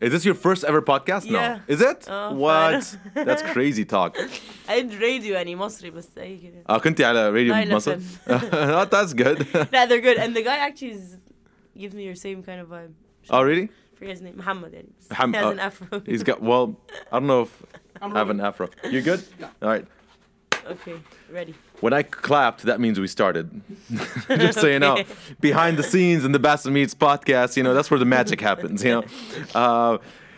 Is this your first ever podcast? Yeah. No. Is it? Oh, what? fine. That's crazy talk. I did radio يعني مصري بس اي كده. اه كنتي على راديو Nile مصر؟ FM. That's good. Nah, they're good. And the guy actually is, gives me your same kind of vibe. oh, really? forget his name. Muhammad يعني. بس Ham- he has uh, an afro. He's got, well, I don't know if I have an afro. You good? All right. okay, ready. When I clapped, that means we started. Just so you know, behind the scenes in the Bassel Meets podcast, you know, that's where the magic happens, you know. Uh,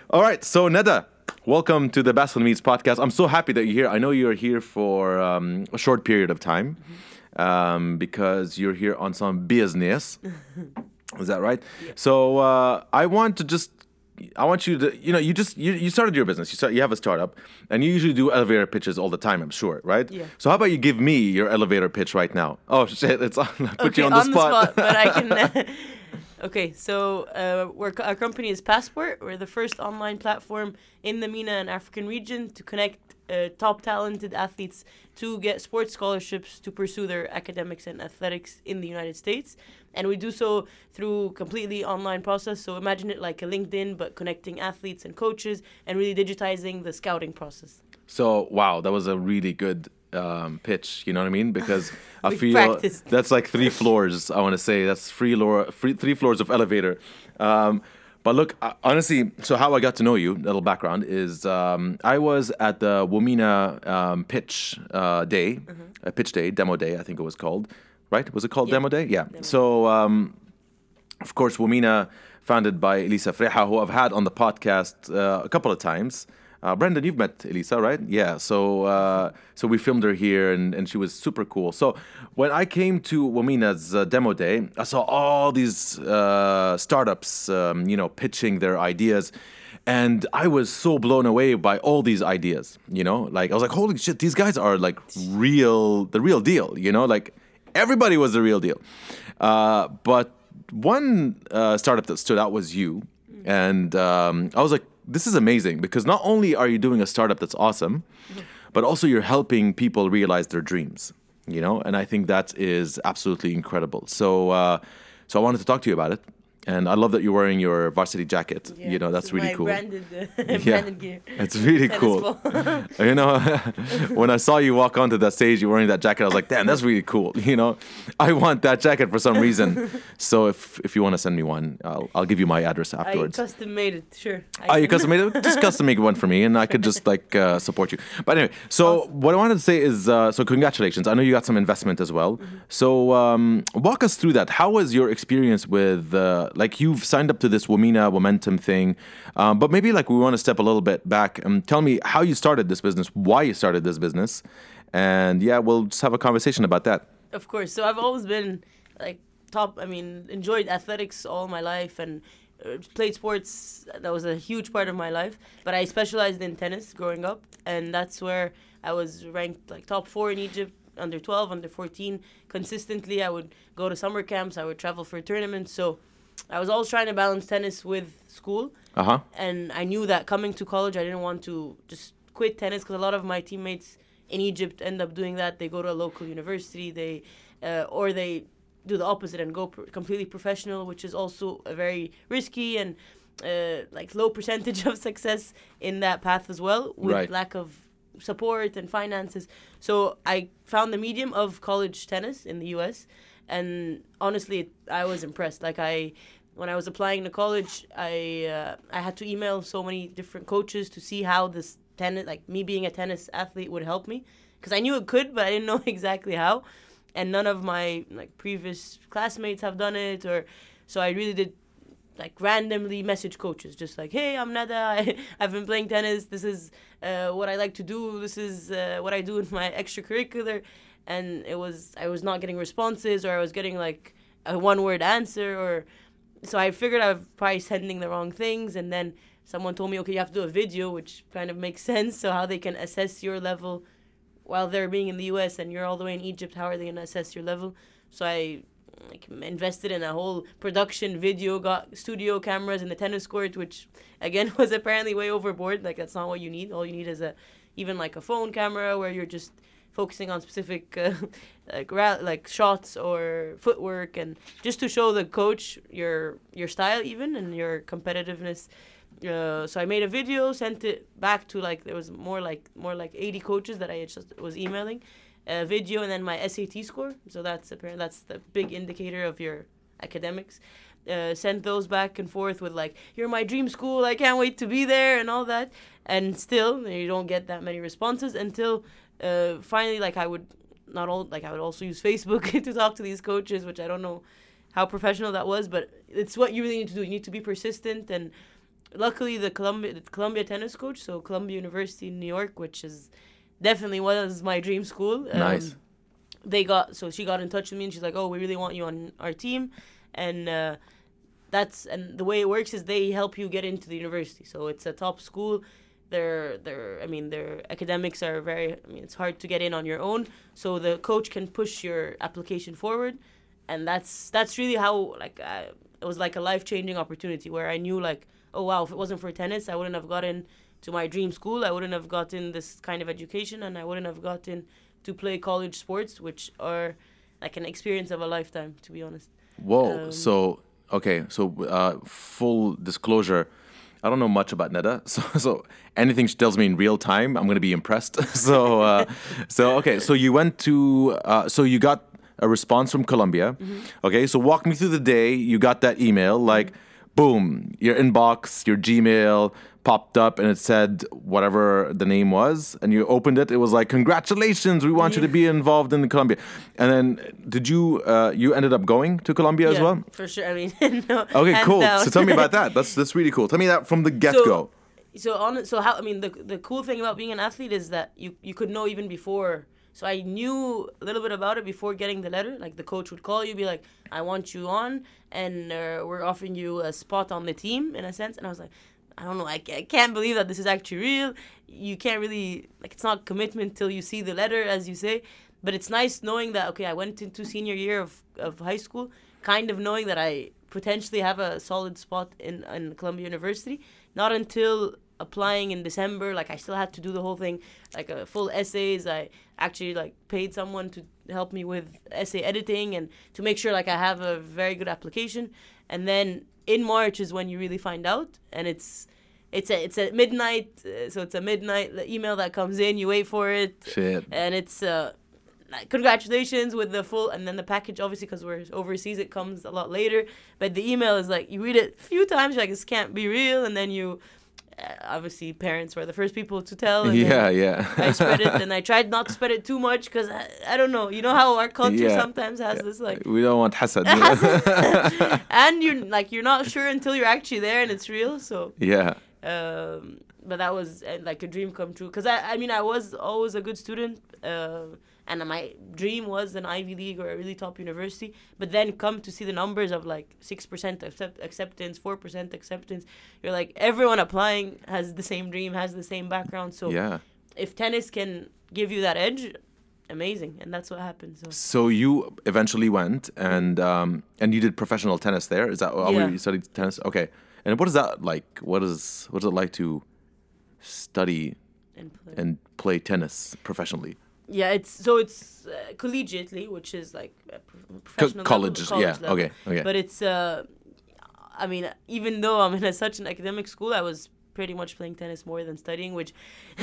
all right, so Neda, welcome to the Bassel Meets podcast. I'm so happy that you're here. I know you're here for um, a short period of time um, because you're here on some business. Is that right? So uh, I want to just. I want you to, you know, you just you, you started your business. You start, you have a startup, and you usually do elevator pitches all the time. I'm sure, right? Yeah. So how about you give me your elevator pitch right now? Oh shit! It's on. I put okay, you on the spot. but I can. okay, so uh, we're, our company is Passport. We're the first online platform in the MENA and African region to connect uh, top talented athletes to get sports scholarships to pursue their academics and athletics in the United States. And we do so through completely online process. So imagine it like a LinkedIn, but connecting athletes and coaches and really digitizing the scouting process. So wow, that was a really good um, pitch. You know what I mean? Because I feel practiced. that's like three floors. I want to say that's three floor, three, three floors of elevator. Um, but look, honestly, so how I got to know you, a little background is um, I was at the Womena um, pitch uh, day, uh, pitch day, demo day, I think it was called. Right? Was it called Yeah. demo day? Yeah. So um, of course, Womena, founded by Elissa Freiha, who I've had on the podcast uh, a couple of times. Uh, Brendan, you've met Elissa, right? Yeah. So uh, so we filmed her here, and, and she was super cool. So when I came to Womena's uh, demo day, I saw all these uh, startups, um, you know, pitching their ideas. And I was so blown away by all these ideas, you know, like I was like, holy shit, these guys are like real, the real deal, you know, like everybody was the real deal. Uh, but one uh, startup that stood out was you, and um, I was like, this is amazing because not only are you doing a startup that's awesome, but also you're helping people realize their dreams. You know, and I think that is absolutely incredible. So, uh, so I wanted to talk to you about it, and I love that you're wearing your varsity jacket. you know, that's really my cool. Branded, uh, Yeah. branded gear. It's really cool. you know, when I saw you walk onto that stage, you're wearing that jacket, I was like, damn, that's really cool. You know, I want that jacket for some reason. so if if you want to send me one, I'll, I'll give you my address afterwards. I custom made it, sure. Oh, you custom made it? Just custom make one for me, and I could just like uh, support you. But anyway, so Awesome. what I wanted to say is, uh, so congratulations. I know you got some investment as well. Mm-hmm. So um, walk us through that. How was your experience with, uh, like, you've signed up to this Womena Momentum thing, um, but maybe like we want to step a little bit back and tell me how you started this business, why you started this business, and yeah, we'll just have a conversation about that. Of course. So I've always been like top. I mean, enjoyed athletics all my life and uh, played sports. That was a huge part of my life. But I specialized in tennis growing up, and that's where I was ranked like top four in Egypt. Under 12, under 14, consistently. I would go to summer camps. I would travel for tournaments. So I was always trying to balance tennis with school. Uh huh. and I knew that coming to college, I didn't want to just quit tennis because a lot of my teammates in Egypt end up doing that. They go to a local university, they uh, or they do the opposite and go pr- completely professional, which is also a very risky and uh, like low percentage of success in that path as well, with Right. lack of support and finances. So I found the medium of college tennis in the U.S. and honestly, I was impressed. Like I when I was applying to college, I uh, I had to email so many different coaches to see how this tennis, like me being a tennis athlete, would help me, because I knew it could, but I didn't know exactly how, and none of my like previous classmates have done it, or so I really did like randomly message coaches just like hey i'm nada. I, i've been playing tennis. This is uh, what i like to do. This is uh, what i do in my extracurricular and it was i was not getting responses or i was getting like a one word answer or so i figured i was probably sending the wrong things and then someone told me okay you have to do a video which kind of makes sense. So how they can assess your level while they're being in the us and you're all the way in egypt how are they going to assess your level? So i like invested in a whole production video got studio cameras in the tennis court which again was apparently way overboard. Like that's not what you need. All you need is a even like a phone camera where you're just focusing on specific uh, like ra- like shots or footwork, and just to show the coach your your style even and your competitiveness. Uh, so I made a video, sent it back to like there was more like more like 80 coaches that I just was emailing, a video, and then my SAT score. So that's apparent that's the big indicator of your academics. Uh, sent those back and forth with like you're my dream school i can't wait to be there and all that and still you don't get that many responses until uh, finally like i would not all like i would also use facebook to talk to these coaches which i don't know how professional that was but it's what you really need to do. You need to be persistent and luckily the columbia the columbia tennis coach so columbia university in new york which is definitely was my dream school um, Nice. they got so she got in touch with me and she's like oh we really want you on our team and uh, that's and the way it works is they help you get into the university. So it's a top school their their i mean their academics are very i mean it's hard to get in on your own. So the coach can push your application forward. And that's that's really how like I, it was like a life-changing opportunity where i knew like oh wow if it wasn't for tennis i wouldn't have gotten to my dream school. I wouldn't have gotten this kind of education. And i wouldn't have gotten to play college sports which are like an experience of a lifetime to be honest. Whoa. Um, so okay. So uh, full disclosure, I don't know much about Neda. So so anything she tells me in real time, I'm gonna be impressed. so uh, so okay. So you went to uh, so you got a response from Columbia. Mm-hmm. Okay. So walk me through the day. You got that email like. Boom! Your inbox, your Gmail popped up, and it said whatever the name was, and you opened it. It was like, "Congratulations! We want you to be involved in Columbia." And then, did you uh, you ended up going to Columbia as well? for sure i mean no, Okay, cool. down. So tell me about that. That's that's really cool. Tell me that from the get go. so on so how I mean the the cool thing about being an athlete is that you you could know even before. So I knew a little bit about it before getting the letter. Like the coach would call you, be like, "I want you on, and uh, we're offering you a spot on the team in a sense." And I was like, "I don't know. I, I can't believe that this is actually real. You can't really like it's not commitment till you see the letter, as you say. But it's nice knowing that okay, I went into senior year of of high school, kind of knowing that I potentially have a solid spot in in Columbia University. Not until applying in December, like I still had to do the whole thing, like a full essays. I actually like paid someone to help me with essay editing and to make sure like I have a very good application. And then in March is when you really find out, and it's it's a it's at midnight, uh, so it's a midnight email that comes in. You wait for it, Shit. and it's uh like, congratulations with the full and then the package obviously because we're overseas it comes a lot later but the email is like you read it a few times you're like this can't be real and then you obviously parents were the first people to tell and Yeah, yeah. I spread it and I tried not to spread it too much because I, I don't know you know how our culture Yeah. sometimes has this like we don't want hasad. and you're like you're not sure until you're actually there and it's real so yeah. um, but that was uh, like a dream come true because I, I mean I was always a good student uh, and my dream was an Ivy League or a really top university but then come to see the numbers of like 6% accept- acceptance 4% acceptance you're like everyone applying has the same dream has the same background so Yeah. if tennis can give you that edge amazing and that's what happened so So you eventually went and um, and you did professional tennis there. Is that oh, Yeah. you studied tennis? Okay. And what is that like? What is what is it like to study and play. and play tennis professionally? Yeah, it's so it's uh, collegiately, which is like a pro- professional level, colleges, yeah, level. okay, okay. But it's uh, I mean, even though I'm in a, such an academic school, I was pretty much playing tennis more than studying, which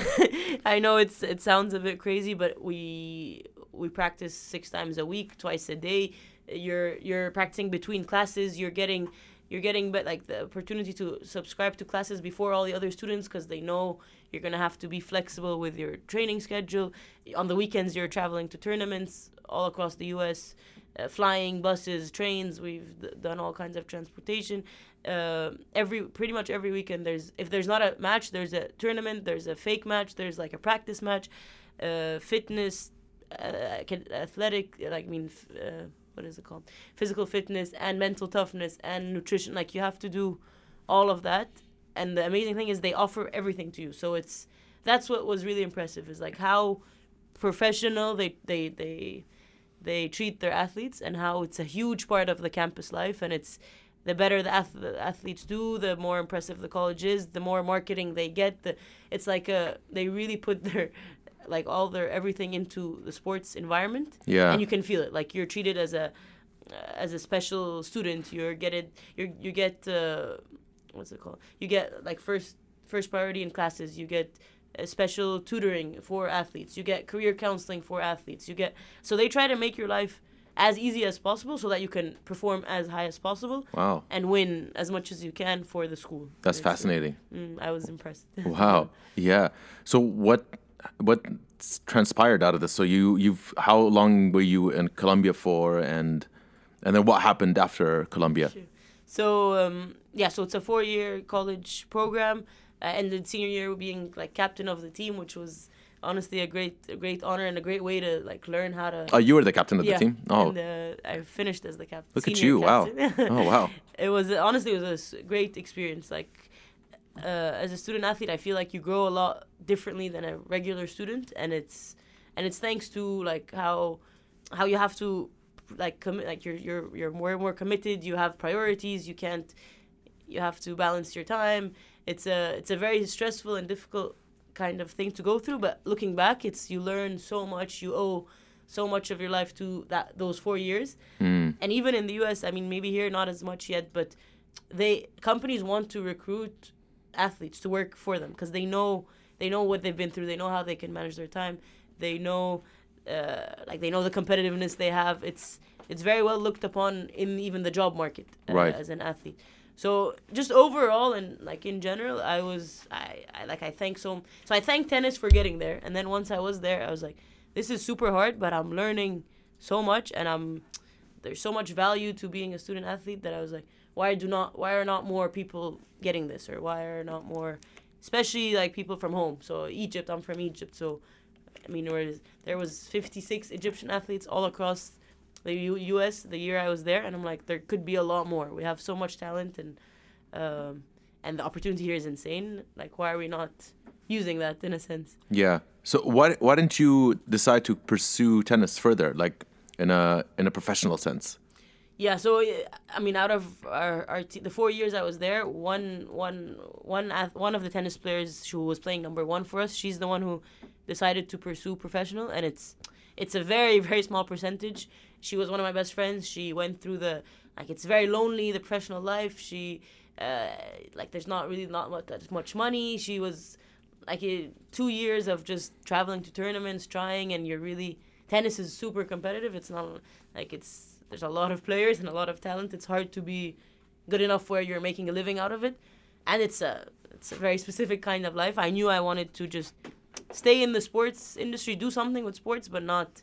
I know it's it sounds a bit crazy, but we we practice six times a week, twice a day. You're you're practicing between classes. You're getting you're getting but like the opportunity to subscribe to classes before all the other students because they know you're gonna have to be flexible with your training schedule. On the weekends, you're traveling to tournaments all across the U.S. Uh, flying buses, trains. We've d- done all kinds of transportation. Uh, every pretty much every weekend, there's if there's not a match, there's a tournament. There's a fake match. There's like a practice match. Uh, fitness, uh, athletic. Like I mean, uh, what is it called? Physical fitness and mental toughness and nutrition. Like you have to do all of that. And the amazing thing is they offer everything to you. So it's that's what was really impressive is like how professional they they they they treat their athletes and how it's a huge part of the campus life and it's the better the, ath- the athletes do the more impressive the college is the more marketing they get the it's like a they really put their like all their everything into the sports environment Yeah. and you can feel it like you're treated as a as a special student you're get it you you get uh, what's it called you get like first first priority in classes you get special tutoring for athletes you get career counseling for athletes you get so they try to make your life as easy as possible so that you can perform as high as possible Wow. and win as much as you can for the school That's It's, uh, fascinating. mm, i was impressed Wow. Yeah. So what what transpired out of this? So you you've how long were you in Columbia for and and then what happened after Columbia? So um, yeah, so it's a four-year college program. I ended senior year being like captain of the team, which was honestly a great, a great honor and a great way to like learn how to. Oh, you were the captain of yeah, the team? Oh, and uh, I finished as the captain. look at you. Wow. Oh, wow. it was honestly it was a great experience. Like uh, as a student athlete, I feel like you grow a lot differently than a regular student, and it's and it's thanks to like how how you have to like commit like you're you're you're more and more committed. You have priorities. You can't you have to balance your time. It's a it's a very stressful and difficult kind of thing to go through. But looking back, it's you learn so much. You owe so much of your life to that those four years. Mm. And even in the U.S., I mean, maybe here not as much yet, but they companies want to recruit athletes to work for them because they know they know what they've been through. They know how they can manage their time. They know, uh, like they know the competitiveness they have. It's it's very well looked upon in even the job market uh, Right. as an athlete. So just overall and like in general, I was I, I like I thank so so I thank tennis for getting there. And then once I was there, I was like, this is super hard, but I'm learning so much, and I'm there's so much value to being a student athlete that I was like, why do not why are not more people getting this or why are not more especially like people from home. So Egypt, I'm from Egypt, so I mean there was there was 56 Egyptian athletes all across the U- U.S. the year I was there, and I'm like there could be a lot more. We have so much talent and um, and the opportunity here is insane. Like why are we not using that in a sense? Yeah. So why why didn't you decide to pursue tennis further, like in a in a professional sense? Yeah, so I mean, out of our, our the four years I was there, one one one ath- one of the tennis players who was playing number one for us, she's the one who decided to pursue professional, and it's it's a very very small percentage. She was one of my best friends. She went through the like it's very lonely the professional life. She uh, like there's not really not much, much money. She was like uh, two years of just traveling to tournaments, trying, and you're really tennis is super competitive. It's not like it's there's a lot of players and a lot of talent. It's hard to be good enough where you're making a living out of it, and it's a it's a very specific kind of life. I knew I wanted to just stay in the sports industry, do something with sports, but not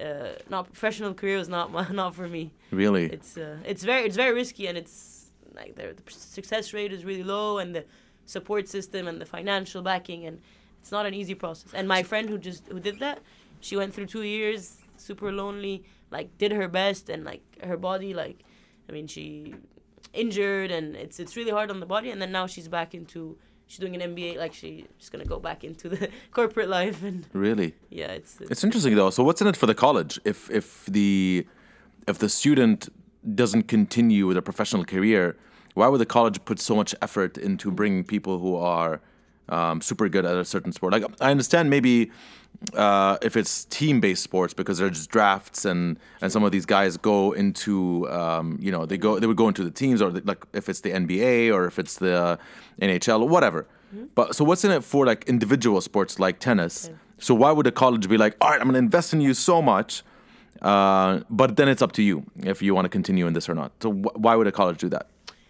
uh, not professional career was not my, not for me. Really? It's uh, it's very it's very risky and it's like the, the success rate is really low and the support system and the financial backing and it's not an easy process. And my friend who just who did that, she went through two years super lonely, like did her best and like her body like, I mean she injured and it's it's really hard on the body and then now she's back into she's doing an MBA like she, she's gonna go back into the corporate life and Really? yeah it's, it's It's interesting though. So what's in it for the college if if the if the student doesn't continue with a professional career? Why would the college put so much effort into bringing people who are um, super good at a certain sport? Like I understand maybe uh, if it's team-based sports because there's drafts and and some of these guys go into um, you know they go they would go into the teams or the, like if it's the NBA or if it's the NHL or whatever. But so what's in it for like individual sports like tennis? So why would a college be like, all right, I'm going to invest in you so much, uh, but then it's up to you if you want to continue in this or not. So wh- why would a college do that?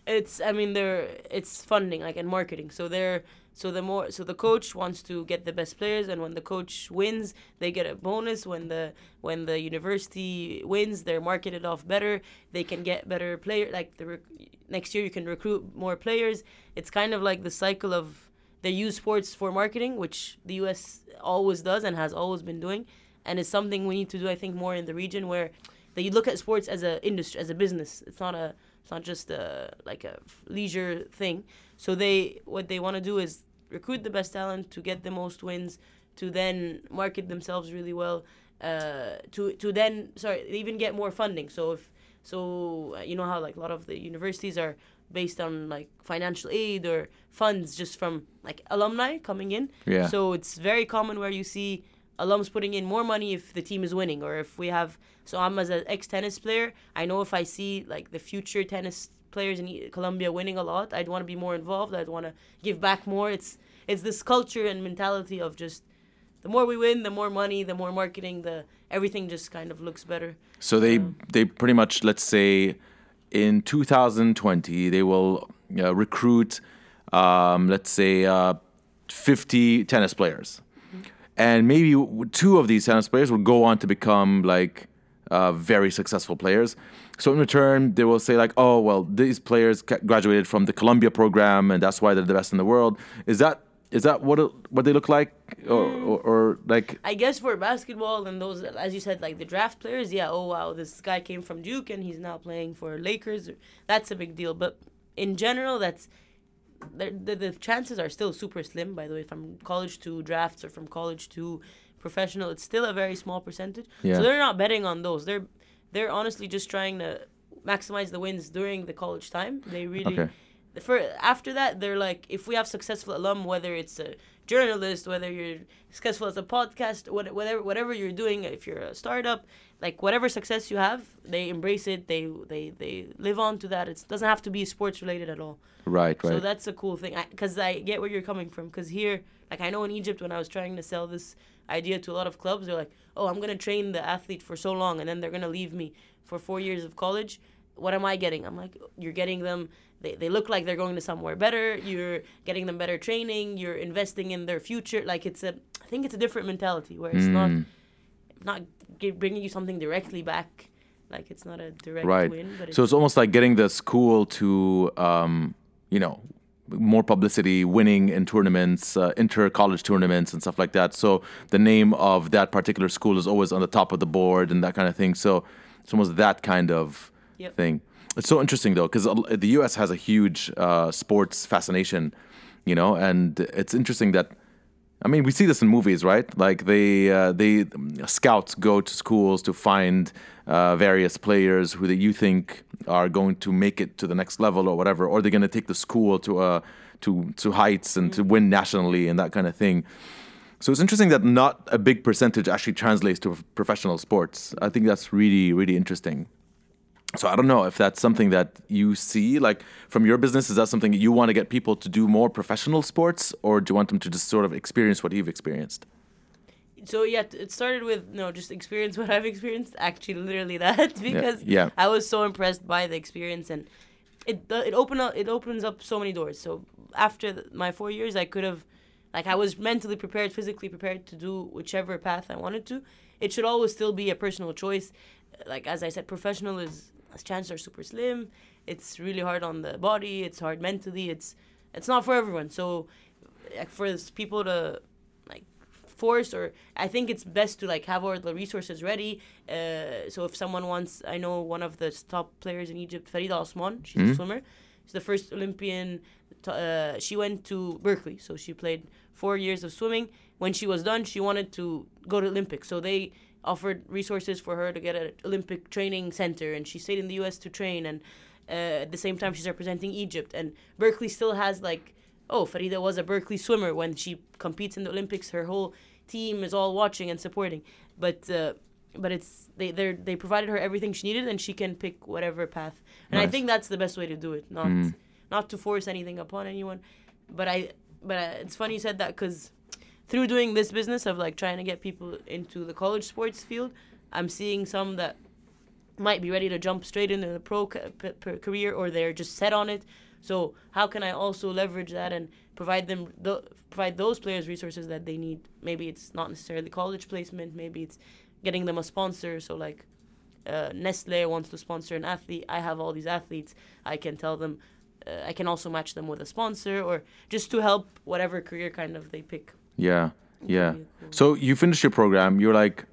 it's i mean they're it's funding like and marketing so they're so the more so the coach wants to get the best players and when the coach wins they get a bonus. When the when the university wins they're marketed off better. They can get better player like the rec- next year you can recruit more players. It's kind of like the cycle of they use sports for marketing which the us always does and has always been doing. And it's something we need to do i think more in the region where they look at sports as a industry as a business. It's not a it's not just a like a leisure thing. So they what they want to do is recruit the best talent to get the most wins, to then market themselves really well, uh, to to then sorry even get more funding. So if so uh, you know how like a lot of the universities are based on like financial aid or funds just from like alumni coming in. Yeah. So it's very common where you see alums putting in more money if the team is winning or if we have. So I'm as an ex tennis player, I know if I see like the future tennis players in Columbia winning a lot, I'd want to be more involved. I'd want to give back more. It's it's this culture and mentality of just the more we win, the more money, the more marketing, the everything just kind of looks better. So they they pretty much let's say in 2020 they will uh, recruit um, let's say uh, 50 tennis players, and maybe two of these tennis players will go on to become like uh, very successful players. So in return, they will say like, "Oh well, these players graduated from the Columbia program, and that's why they're the best in the world." Is that is that what what they look like, or, or, or like? I guess for basketball and those, as you said, like the draft players, yeah, oh wow, this guy came from Duke and he's now playing for Lakers. That's a big deal. But in general, that's the, the, the chances are still super slim, by the way, from college to drafts or from college to professional. It's still a very small percentage. Yeah. So they're not betting on those. They're they're honestly just trying to maximize the wins during the college time. They really Okay. for after that they're like if we have successful alum whether it's a journalist whether you're successful as a podcast whatever whatever you're doing if you're a startup like whatever success you have they embrace it they they they live on to that it doesn't have to be sports related at all Right, right. so that's a cool thing because I, get where you're coming from. Because here, like I know in Egypt, when I was trying to sell this idea to a lot of clubs, they're like, "Oh, I'm gonna train the athlete for so long, and then they're gonna leave me for four years of college. What am I getting?" I'm like, "You're getting them. They, they look like they're going to somewhere better. You're getting them better training. You're investing in their future. Like it's a, I think it's a different mentality where it's not Mm. not gi- bringing you something directly back. Like it's not a direct right. win, but so it's almost like getting the school to, um, you know, more publicity, winning in tournaments, uh, inter college tournaments, and stuff like that. So the name of that particular school is always on the top of the board and that kind of thing. So it's almost that kind of Yep. thing. It's so interesting though, because the U.S. has a huge uh, sports fascination, you know, and it's interesting that. I mean, we see this in movies, right? Like they uh, they scouts go to schools to find uh, various players who that you think are going to make it to the next level or whatever, or they're going to take the school to uh, to to heights and to win nationally and that kind of thing. So it's interesting that not a big percentage actually translates to professional sports. I think that's really really interesting. So I don't know if that's something that you see, like from your business. Is that something you want to get people to do more professional sports, or do you want them to just sort of experience what you've experienced? so yeah, it started with no, just experience what I've experienced. Actually, literally that because yeah. I was so impressed by the experience and it it open up it opens up so many doors. So after my four years, I could have like I was mentally prepared, physically prepared to do whichever path I wanted to. It should always still be a personal choice. Like as I said, professional is chances are super slim. It's really hard on the body. It's hard mentally. It's it's not for everyone. So like for people to like force or I think it's best to like have all the resources ready. Uh, so if someone wants, I know one of the top players in Egypt, Farida Osman. She's a swimmer. She's the first Olympian. t- Uh, she went to Berkeley, so she played four years of swimming. When she was done, she wanted to go to Olympics, so they offered resources for her to get an Olympic training center, and she stayed in the U.S. to train. And uh, at the same time, she's representing Egypt, and Berkeley still has like oh, Farida was a Berkeley swimmer. When she competes in the Olympics, her whole team is all watching and supporting. But uh, but it's they they they provided her everything she needed, and she can pick whatever path. And I think that's the best way to do it. Not not to force anything upon anyone. But I but uh, it's funny you said that because through doing this business of like trying to get people into the college sports field, I'm seeing some that might be ready to jump straight into the pro ca- p- career or they're just set on it. So how can I also leverage that and provide them th- provide those players resources that they need? Maybe it's not necessarily college placement. Maybe it's getting them a sponsor. So like uh, Nestle wants to sponsor an athlete. I have all these athletes. I can tell them. Uh, I can also match them with a sponsor or just to help whatever career kind of they pick. Yeah, yeah. So you finished your program. You're like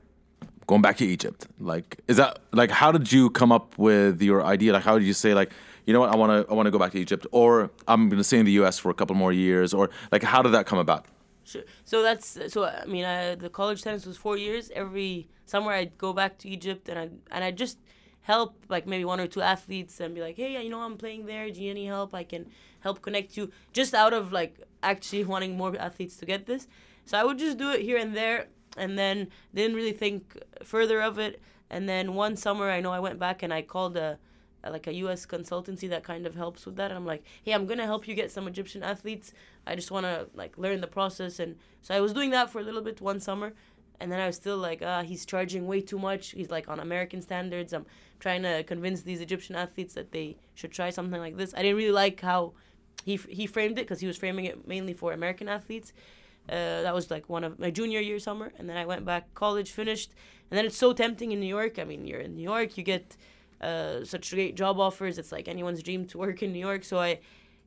going back to Egypt. Like, is that like how did you come up with your idea? Like, how did you say like, you know what, I want to I want to go back to Egypt, or I'm gonna stay in the U.S. for a couple more years, or like, how did that come about? Sure. So that's so. I mean, I, the college tennis was four years. Every summer, I'd go back to Egypt, and I and I just help like maybe one or two athletes, and be like, hey, you know, I'm playing there. Do you need any help? I can help connect you. Just out of like actually wanting more athletes to get this. So I would just do it here and there. and then didn't really think further of it. And then one summer, I know I went back and I called a, like a U.S. consultancy that kind of helps with that. And I'm like, hey, I'm gonna help you get some Egyptian athletes. I just wanna like learn the process. And so I was doing that for a little bit one summer, and then I was still like, ah, he's charging way too much. He's like on American standards. I'm trying to convince these Egyptian athletes that they should try something like this. I didn't really like how he he framed it because he was framing it mainly for American athletes. Uh, that was like one of my junior year summer, and then I went back college, finished, and then it's so tempting in New York. I mean, you're in New York, you get uh, such great job offers. It's like anyone's dream to work in New York. So I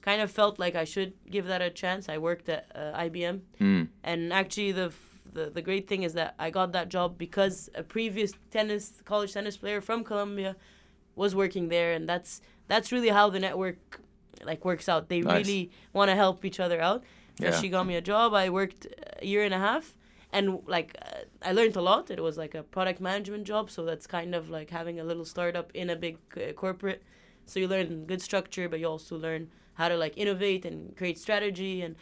kind of felt like I should give that a chance. I worked at uh, IBM, Mm. and actually the, the the great thing is that I got that job because a previous tennis college tennis player from Columbia was working there, and that's that's really how the network like works out. They Nice. really want to help each other out. So Yeah. she got me a job. I worked a year and a half, and like uh, I learned a lot. It was like a product management job, so that's kind of like having a little startup in a big uh, corporate. So you learn good structure, but you also learn how to like innovate and create strategy. And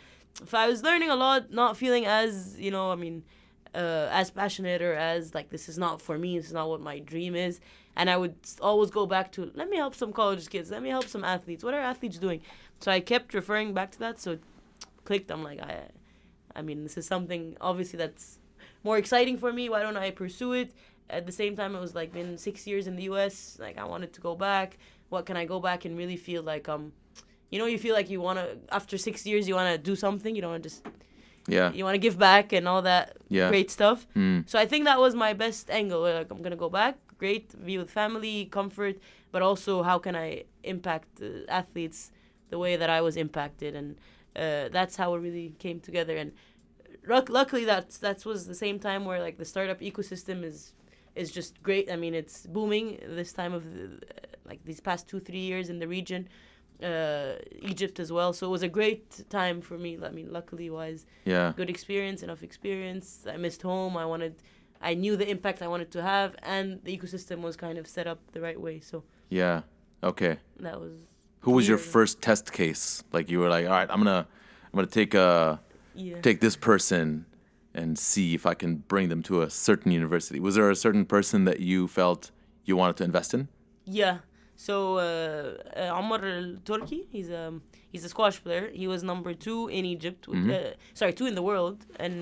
if I was learning a lot, not feeling as you know, I mean, uh, as passionate or as like this is not for me. This is not what my dream is. And I would always go back to let me help some college kids. Let me help some athletes. What are athletes doing? So I kept referring back to that. So it clicked. I'm like, I, I mean, this is something obviously that's more exciting for me. Why don't I pursue it? At the same time, it was like been six years in the U.S. Like I wanted to go back. What can I go back and really feel like um, you know, you feel like you want to after six years you want to do something. You don't want to just Yeah. you want to give back and all that Yeah. great stuff. Mm. So I think that was my best angle. Like I'm gonna go back, great, be with family, comfort, but also how can I impact the athletes the way that I was impacted, and uh, that's how it really came together. And luck- luckily, that's that was the same time where like the startup ecosystem is is just great. I mean, it's booming this time of the, like these past two three years in the region. Uh, Egypt as well, so it was a great time for me. I mean, luckily wise, Yeah. good experience, enough experience. I missed home. I wanted, I knew the impact I wanted to have, and the ecosystem was kind of set up the right way. So Yeah. Okay. that was Who was your first test case? Like you were like, all right, I'm gonna, I'm gonna take a, yeah. take this person and see if I can bring them to a certain university. Was there a certain person that you felt you wanted to invest in? Yeah. So uh, uh, Omar Al Turki, he's a he's a squash player. He was number two in Egypt. With, uh, sorry, two in the world, and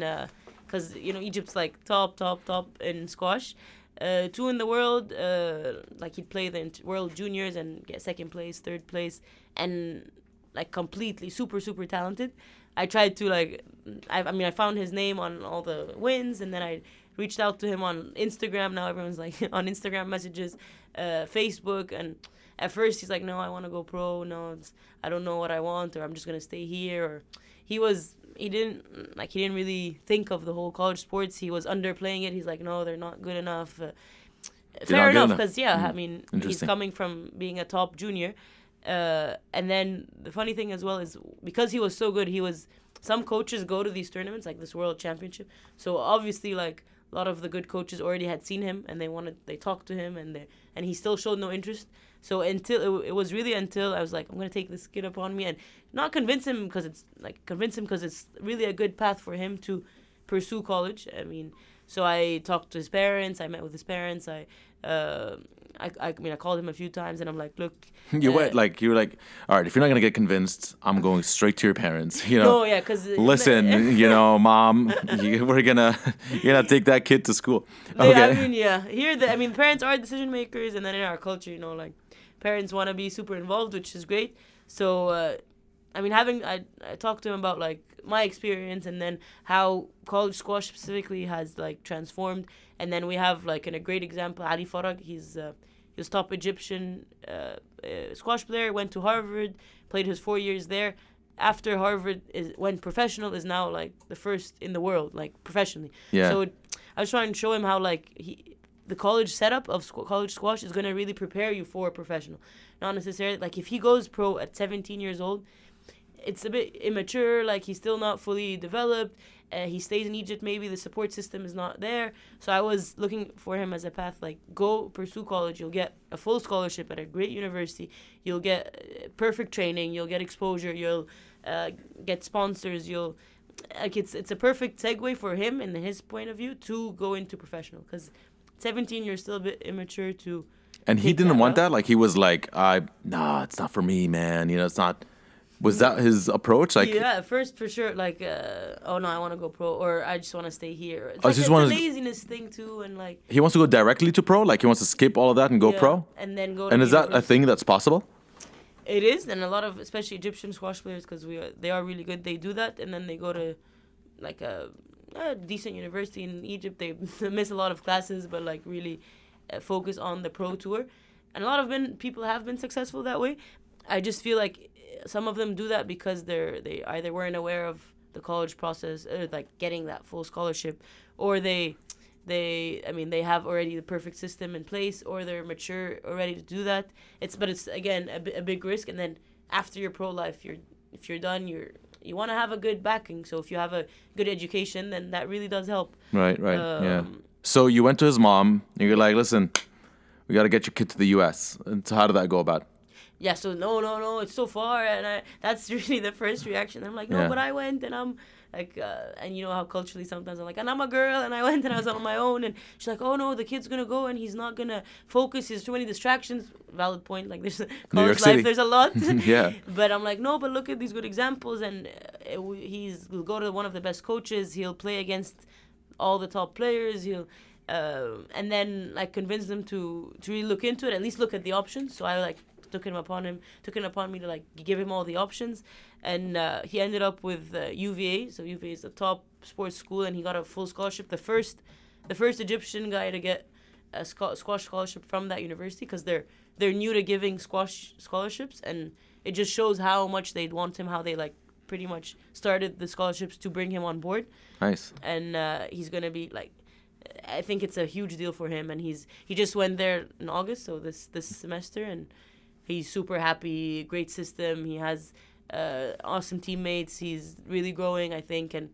because you know Egypt's like top, top, top in squash. Uh, two in the world. Uh, like he'd play the World Juniors and get second place, third place, and like completely super, super talented. I tried to like, I, I mean, I found his name on all the wins, and then I reached out to him on Instagram. Now everyone's like on Instagram messages, uh, Facebook, and at first he's like, "No, I want to go pro. No, it's, I don't know what I want, or I'm just gonna stay here." Or he was he didn't like he didn't really think of the whole college sports. He was underplaying it. He's like, "No, they're not good enough." Uh, fair enough, because yeah, I Mm. mean, he's coming from being a top junior. Uh, and then the funny thing as well is because he was so good, he was some coaches go to these tournaments like this world championship. So obviously, like a lot of the good coaches already had seen him and they wanted they talked to him and they and he still showed no interest. So until it, it was really until I was like, I'm gonna take this kid upon me and not convince him because it's like convince him because it's really a good path for him to pursue college. I mean, so I talked to his parents. I met with his parents. I, uh, I, I mean, I called him a few times, and I'm like, look, You uh, went like you were like, all right, if you're not gonna get convinced, I'm going straight to your parents. You know, no, yeah, because listen, you know, mom, you, we're gonna you're gonna take that kid to school. Okay. Yeah, I mean, yeah. Here, the, I mean, parents are decision makers, and then in our culture, you know, like parents want to be super involved, which is great. So, uh, I mean, having I, I talked to him about like my experience, and then how college squash specifically has like transformed, and then we have like in a great example, Ali Farag. He's uh, he was top Egyptian uh, uh, squash player. Went to Harvard, played his four years there. After Harvard is went professional, is now like the first in the world, like professionally. Yeah. So I was trying to show him how like he, the college setup of squ- college squash is gonna really prepare you for a professional, not necessarily like if he goes pro at 17 years old, it's a bit immature. Like he's still not fully developed. Uh, he stays in Egypt. Maybe the support system is not there. So I was looking for him as a path. Like go pursue college. You'll get a full scholarship at a great university. You'll get uh, perfect training. You'll get exposure. You'll uh, get sponsors. You'll like it's it's a perfect segue for him in his point of view to go into professional because 17 you're still a bit immature to And he didn't that want route. that. Like he was like, I nah, it's not for me, man. You know, it's not. Was that his approach? Like, yeah, at first for sure, like, uh, oh no, I want to go pro, or I just want to stay here. It's, Oh, like, just wanna- a laziness thing too, and like he wants to go directly to pro. Like he wants to skip all of that and go yeah, pro. and then go. To And is that a thing that's possible? It is, and a lot of especially Egyptian squash players, because we are, they are really good. They do that, and then they go to like a, a decent university in Egypt. They miss a lot of classes, but like really uh, focus on the pro tour. And a lot of been people have been successful that way. I just feel like some of them do that because they're they either weren't aware of the college process, uh, like getting that full scholarship, or they they i mean they have already the perfect system in place or they're mature already to do that it's but it's again a, big risk and then after your pro life you're if you're done you're you want to have a good backing so if you have a good education then that really does help Right, right, yeah. Um, So you went to his mom. and You're like, listen, we got to get your kid to the U.S. And so how did that go about? Yeah so no no no it's so far and I, that's really the first reaction i'm like no Yeah. but i went and i'm like uh, and you know how culturally sometimes i'm like and i'm a girl and i went and i was on my own and she's like oh no the kid's gonna go and he's not gonna focus there's too many distractions valid point like there's college life City. there's a lot Yeah. but i'm like no but look at these good examples and uh, he's he'll go to one of the best coaches he'll play against all the top players he'll uh, and then like convince them to to really look into it at least look at the options so i like took him upon him took it upon me to like give him all the options. And uh, he ended up with uh, uva so uva is the top sports school and he got a full scholarship. The first the first egyptian guy to get a squash scholarship from that university because they're they're new to giving squash scholarships and it just shows how much they'd want him how they like pretty much started the scholarships to bring him on board. Nice. and uh, he's gonna be like I think it's a huge deal for him and he's he just went there in August so this this semester and he's super happy great system he has uh, awesome teammates he's really growing I think and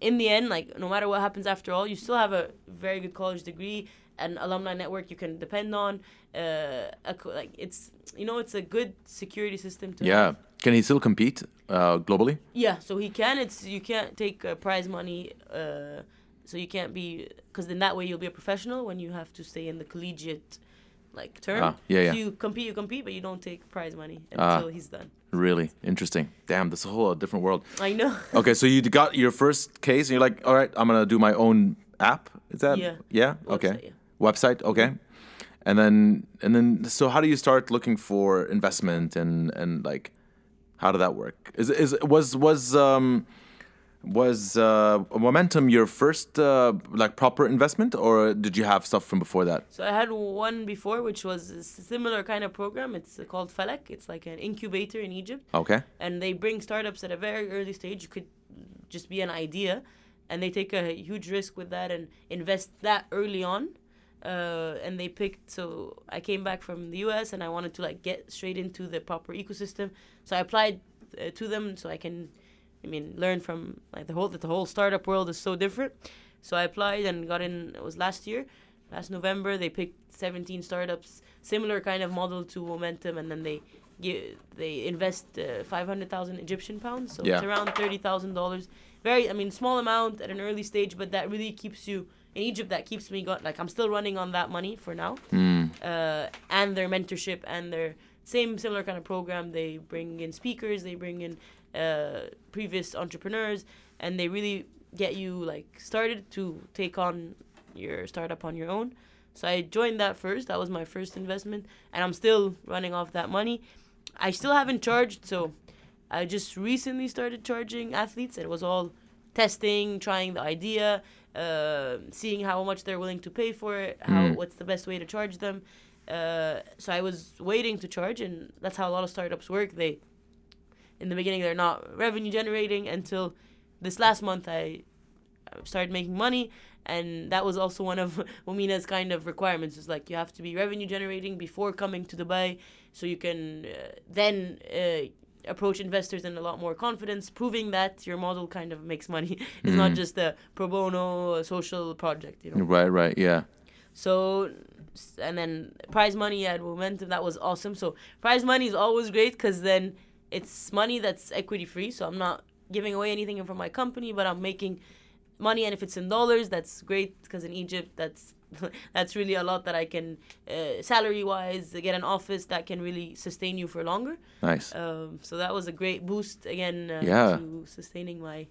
in the end like no matter what happens after all you still have a very good college degree an alumni network you can depend on uh, a, like it's you know it's a good security system to Yeah. have. Can he still compete uh, globally? Yeah, so he can. It's you can't take uh, prize money. Uh, so you can't be because then that way you'll be a professional when you have to stay in the collegiate like term. Ah, yeah, yeah. So you compete, you compete, but you don't take prize money Ah. until he's done. Really interesting. Damn, this is a whole different world. I know. Okay, so you got your first case, and you're like, all right, I'm gonna do my own app. Is that? Yeah. Yeah. Okay. Website, yeah. Website. Okay. And then and then so how do you start looking for investment and and like how did that work? Is is was was um was uh, momentum your first uh, like proper investment or did you have stuff from before that? So I had one before, which was a similar kind of program. It's called Falak. It's like an incubator in Egypt. Okay. and they bring startups at a very early stage. It could just be an idea, and they take a huge risk with that and invest that early on. Uh, and they picked. So I came back from the U.S. and I wanted to like get straight into the proper ecosystem. So I applied uh, to them so I can, I mean, learn from like the whole that the whole startup world is so different. So I applied and got in. It was last year, last November. They picked 17 startups, similar kind of model to Momentum, and then they gi- they invest uh, 500,000 Egyptian pounds, so Yeah. it's around thirty thousand dollars. Very, I mean, small amount at an early stage, but that really keeps you in Egypt. That keeps me going. Like I'm still running on that money for now, Mm. uh, and their mentorship and their same similar kind of program. They bring in speakers, they bring in uh, previous entrepreneurs, and they really get you like started to take on your startup on your own. So I joined that first. That was my first investment, and I'm still running off that money. I still haven't charged, so I just recently started charging athletes. It was all testing, trying the idea, uh, seeing how much they're willing to pay for it, how Mm. what's the best way to charge them. Uh, so I was waiting to charge, and that's how a lot of startups work. They, in the beginning, they're not revenue generating until this last month. I I started making money, and that was also one of Womena's kind of requirements. Is like you have to be revenue generating before coming to Dubai, so you can uh, then uh, approach investors in a lot more confidence, proving that your model kind of makes money. it's not Mm. just a pro bono uh, social project, you know. Right, right, yeah. So, and then prize money at Momentum, that was awesome. So, prize money is always great because then it's money that's equity free. So, I'm not giving away anything from my company, but I'm making money, and if it's in dollars, that's great because in Egypt, that's that's really a lot that I can, uh, salary wise, get an office that can really sustain you for longer. Nice. Um, so that was a great boost again uh, Yeah. to sustaining my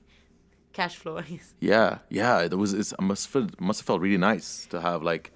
cash flow. I guess. Yeah, yeah. It was. It's, it must feel, must have felt really nice to have like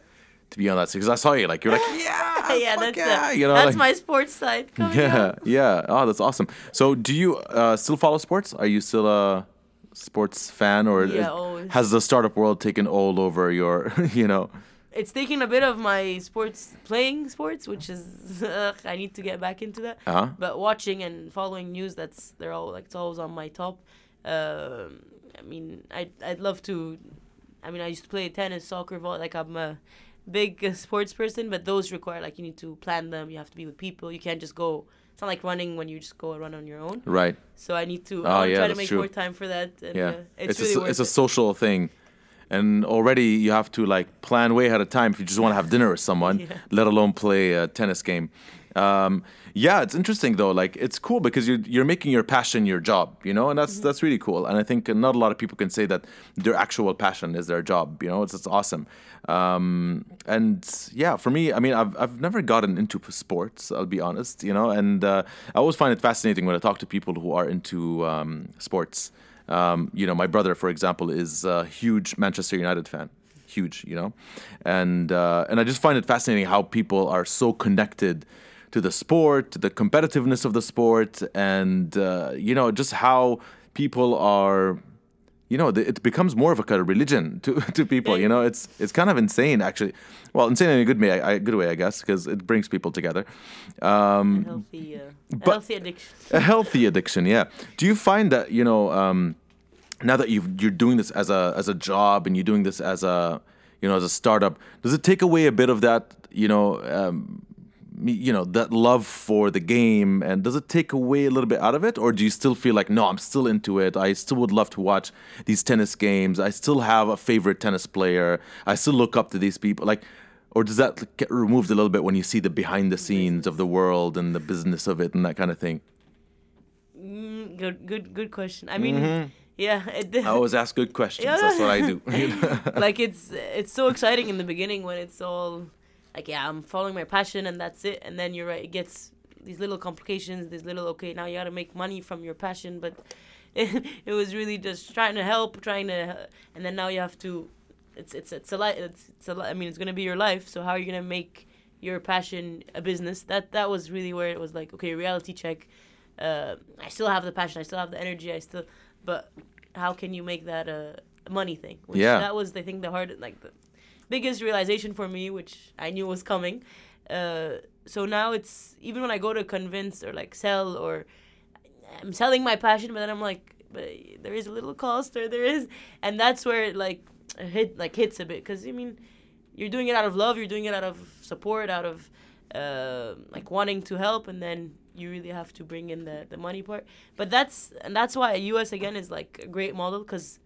to be on that because I saw you like you're like yeah, yeah, that's yeah, the, you know, that's like- my sports side yeah, out. yeah. Oh, that's awesome. So, do you uh, still follow sports? Are you still a sports fan, or Yeah, is- always. has the startup world taken all over your? You know. It's taking a bit of my sports playing sports, which is ugh, I need to get back into that. Uh huh. But watching and following news, that's they're all like it's always on my top. Um, I mean, I I'd love to. I mean, I used to play tennis, soccer, vol. Like I'm a big uh, sports person, but those require like you need to plan them. You have to be with people. You can't just go. It's not like running when you just go and run on your own. Right. So I need to. Oh, yeah, try to make true. more time for that. And, Yeah. uh, it's, a really so- worth it's a social thing, and already you have to like plan way ahead of time if you just want to have dinner with someone, Yeah. let alone play a tennis game. Um, yeah, it's interesting though. Like it's cool because you're you're making your passion your job, you know, and that's that's really cool. And I think not a lot of people can say that their actual passion is their job. You know, it's it's awesome. Um, and yeah, for me, I mean, I've I've never gotten into sports. I'll be honest, you know, and uh, I always find it fascinating when I talk to people who are into um, sports. Um, you know, my brother, for example, is a huge Manchester United fan huge, you know, and uh, and I just find it fascinating how people are so connected to the sport, to the competitiveness of the sport, and uh, you know just how people are. You know, it becomes more of a kind of religion to, to people. You know, it's it's kind of insane, actually. Well, insane in a good way, I, good way, I guess, because it brings people together. Um, a healthy, uh, healthy addiction. a healthy addiction yeah do you find that you know um now that you've you're doing this as a as a job and you're doing this as a you know as a startup does it take away a bit of that you know um you know that love for the game and does it take away a little bit out of it or do you still feel like no i'm still into it i still would love to watch these tennis games i still have a favorite tennis player i still look up to these people like or does that get removed a little bit when you see the behind the scenes of the world and the business of it and that kind of thing Mm, good, good, good question. I mean, Mm-hmm. yeah, it, I always ask good questions. Yeah. That's what I do. like it's it's so exciting in the beginning when it's all like yeah I'm following my passion and that's it. And then you're right it gets these little complications these little okay now you got to make money from your passion. But it, it was really just trying to help trying to and then now you have to it's it's it's a life it's, it's a li- I mean it's gonna be your life. So how are you gonna make your passion a business? That that was really where it was like okay reality check. Uh, I still have the passion I still have the energy I still but how can you make that a money thing? Which Yeah. that was I think the hard like the biggest realization for me which I knew was coming uh, so now it's even when I go to convince or like sell or I'm selling my passion but then I'm like but there is a little cost or there is and that's where it like hit like hits a bit because I mean you're doing it out of love you're doing it out of support out of uh, like wanting to help and then you really have to bring in the, the money part. But that's and that's why us again is like a great model because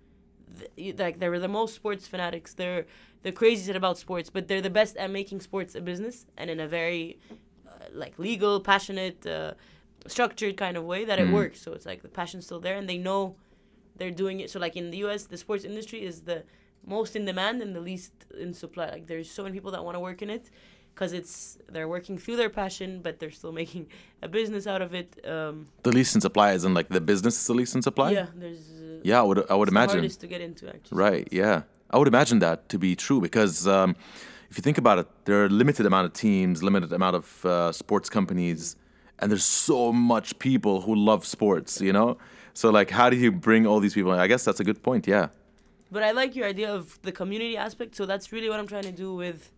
like they're the most sports fanatics they're the craziest about sports but they're the best at making sports a business and in a very uh, like legal passionate uh, structured kind of way that it Mm. works so it's like the passion's still there and they know they're doing it so like in the us the sports industry is the most in demand and the least in supply like there's so many people that want to work in it because it's they're working through their passion but they're still making a business out of it um the least in supply isn't like the business is the least in supply. yeah there's Yeah, I would I would it's the imagine. hardest to get into actually Right. Yeah, I would imagine that to be true because um, if you think about it, there are a limited amount of teams, limited amount of uh, sports companies, and there's so much people who love sports. You know, so like, how do you bring all these people? I guess that's a good point. Yeah. But I like your idea of the community aspect. So that's really what I'm trying to do with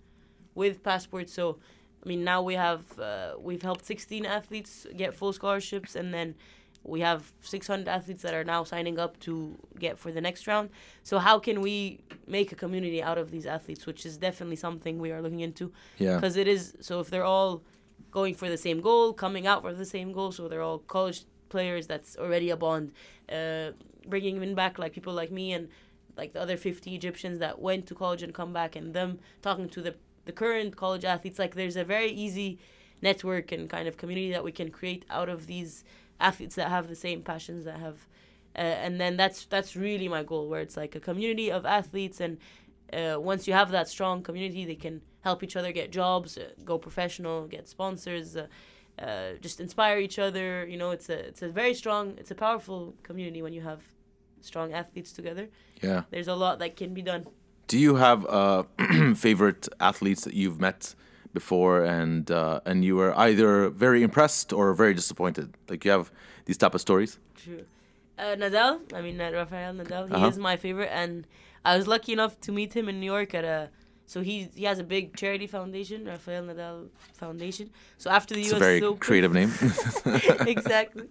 with passport. So I mean now we have uh, we've helped 16 athletes get full scholarships, and then we have 600 athletes that are now signing up to get for the next round. So how can we make a community out of these athletes, which is definitely something we are looking into Yeah. because it is so if they're all going for the same goal coming out for the same goal so they're all college players that's already a bond uh, bringing them back like people like me and like the other 50 egyptians that went to college and come back and them talking to the, the current college athletes like there's a very easy network and kind of community that we can create out of these athletes that have the same passions that have uh, and then that's that's really my goal, where it's like a community of athletes, and uh, once you have that strong community, they can help each other get jobs, uh, go professional, get sponsors. Uh, uh, just inspire each other. You know, it's a it's a very strong, it's a powerful community when you have strong athletes together. Yeah. There's a lot that can be done. Do you have uh, favorite athletes that you've met before, and uh, and you were either very impressed or very disappointed? Like you have these type of stories. True. Uh, Nadal, I mean uh, Rafael Nadal, he Uh-huh. is my favorite, and I was lucky enough to meet him in New York at a. So he he has a big charity foundation, Rafael Nadal Foundation. So after the It's U.S. a very Open, creative name. exactly.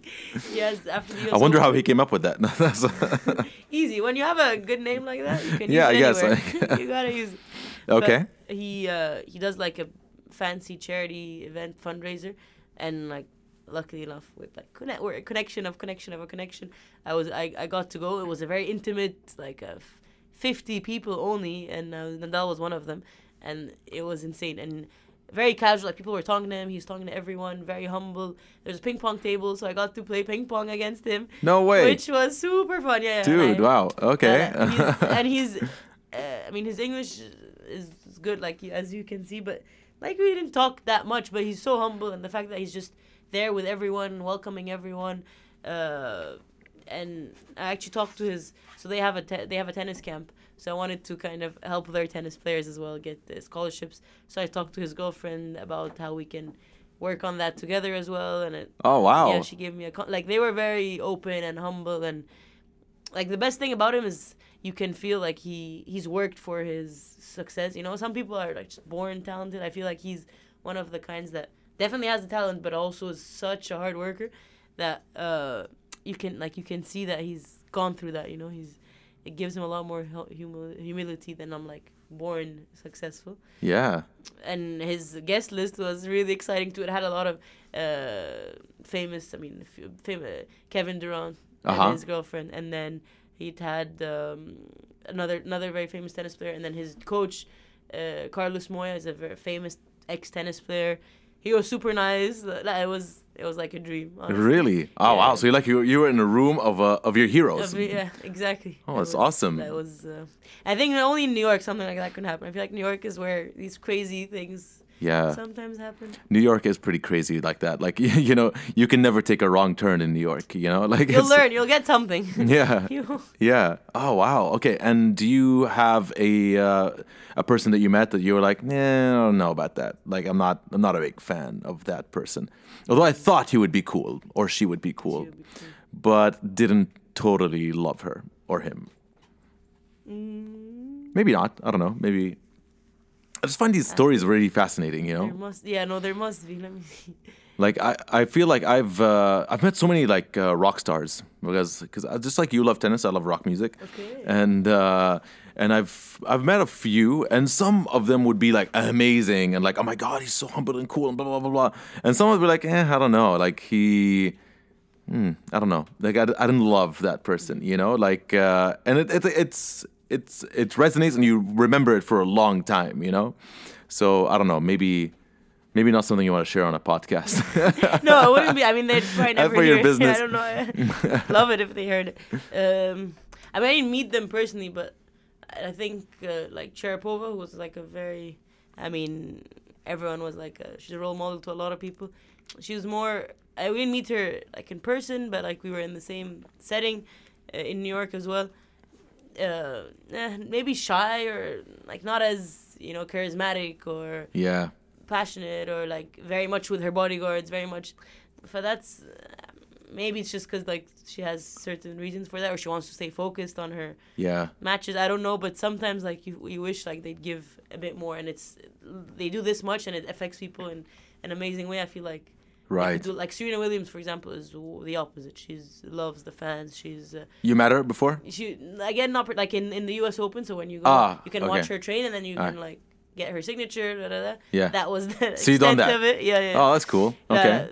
Yes, after the U.S. I wonder how he came up with that. Easy. When you have a good name like that, you can Yeah, use it guess, anywhere. like- you gotta use it. But okay. he uh, he does like a fancy charity event fundraiser, and like luckily enough with like connect we're a connection of connection of a connection, I was I, I got to go. It was a very intimate like a f- fifty people only, and uh, Nadal was one of them, and it was insane and. Very casual, like people were talking to him. He was talking to everyone. Very humble. There's a ping pong table, so I got to play ping pong against him, No way. which was super fun. Yeah, Dude, I- wow. Okay. uh, he's, and he's, uh, I mean, his English is is good, like as you can see, but like we didn't talk that much. But he's so humble, and the fact that he's just there with everyone, welcoming everyone, uh, and I actually talked to his. So they have a te- they have a tennis camp. So I wanted to kind of help their tennis players as well get the scholarships. So I talked to his girlfriend about how we can work on that together as well, and it oh wow. yeah, she gave me a con- like they were very open and humble and like the best thing about him is you can feel like he he's worked for his success. You know, some people are like just born talented. I feel like he's one of the kinds that definitely has the talent, but also is such a hard worker that uh you can like you can see that he's gone through that. You know, he's it gives him a lot more humil- humility than I'm like born successful yeah. and his guest list was really exciting too. It had a lot of uh, famous, I mean, famous Kevin Durant Uh-huh. and his girlfriend, and then he had um, another another very famous tennis player, and then his coach, uh, Carlos Moya, is a very famous ex tennis player. He was super nice. It was it was like a dream. honestly. Really? Oh wow. So you like you you were in a room of uh, of your heroes. Every- yeah, exactly. Oh, It that's was- awesome. That was. Uh, I think only in New York something like that could happen. I feel like New York is where these crazy things Yeah. sometimes happen. New York is pretty crazy like that. Like you know, you can never take a wrong turn in New York. You know, like You'll learn. You'll get something. Yeah. Yeah. Oh wow. Okay. And do you have a uh, a person that you met that you were like, nah, I don't know about that. Like, I'm not I'm not a big fan of that person. Although I thought he would be cool or she would be cool, would be cool. but didn't totally love her or him. Mm. Maybe not. I don't know. Maybe. I just find these stories really fascinating. You know. There must. Yeah. No. There must be. Let me see. Like I, I feel like I've uh, I've met so many like uh, rock stars because because just like you love tennis, I love rock music, Okay. and uh, and I've I've met a few, and some of them would be like amazing and like oh my god he's so humble and cool and blah blah blah blah, and some would be like eh I don't know like he. Hmm, I don't know. Like I, I didn't love that person, you know. Like, uh, and it, it it's it's it resonates, and you remember it for a long time, you know. So I don't know. Maybe maybe not something you want to share on a podcast. No, it wouldn't be. I mean, they'd probably never for your hear it. business. I don't know. Love it if they heard it. Um, I mean, I didn't meet them personally, but I think uh, like Sharapova was like a very. I mean, everyone was like a, she's a role model to a lot of people. She was more. I we didn't meet her like in person, but like we were in the same setting uh, in New York as well. Uh, eh, maybe shy or like not as you know charismatic or yeah, passionate or like very much with her bodyguards, very much. For that's maybe it's just because like she has certain reasons for that, or she wants to stay focused on her yeah, matches. I don't know, but sometimes like you you wish like they'd give a bit more, and it's they do this much, and it affects people in an amazing way. I feel like. Right. do- like Serena Williams, for example, is the opposite. She's loves the fans. She's uh, You met her before? she again not like in, in the U.S. Open. So when you go, Ah, you can watch her train, and then you Ah. can like get her signature. Da, da, da. Yeah. That was the So extent that? of it. Yeah, yeah. Oh, that's cool. Okay. Uh,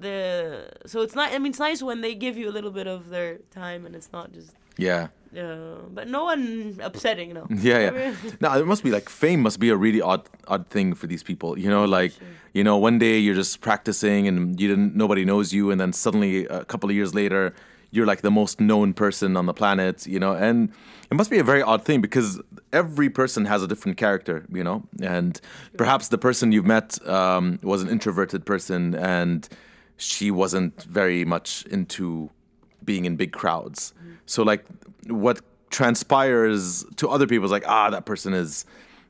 the so it's not. I mean, it's nice when they give you a little bit of their time, and it's not just. Yeah. Uh, but no one upsetting, no. Yeah, yeah. No, it must be like fame must be a really odd odd thing for these people. You know, like Sure. you know, one day you're just practicing and you didn't nobody knows you, and then suddenly a couple of years later, you're like the most known person on the planet, you know, and it must be a very odd thing because every person has a different character, you know, and perhaps the person you've met um, was an introverted person and she wasn't very much into being in big crowds. So like what transpires to other people is like ah that person is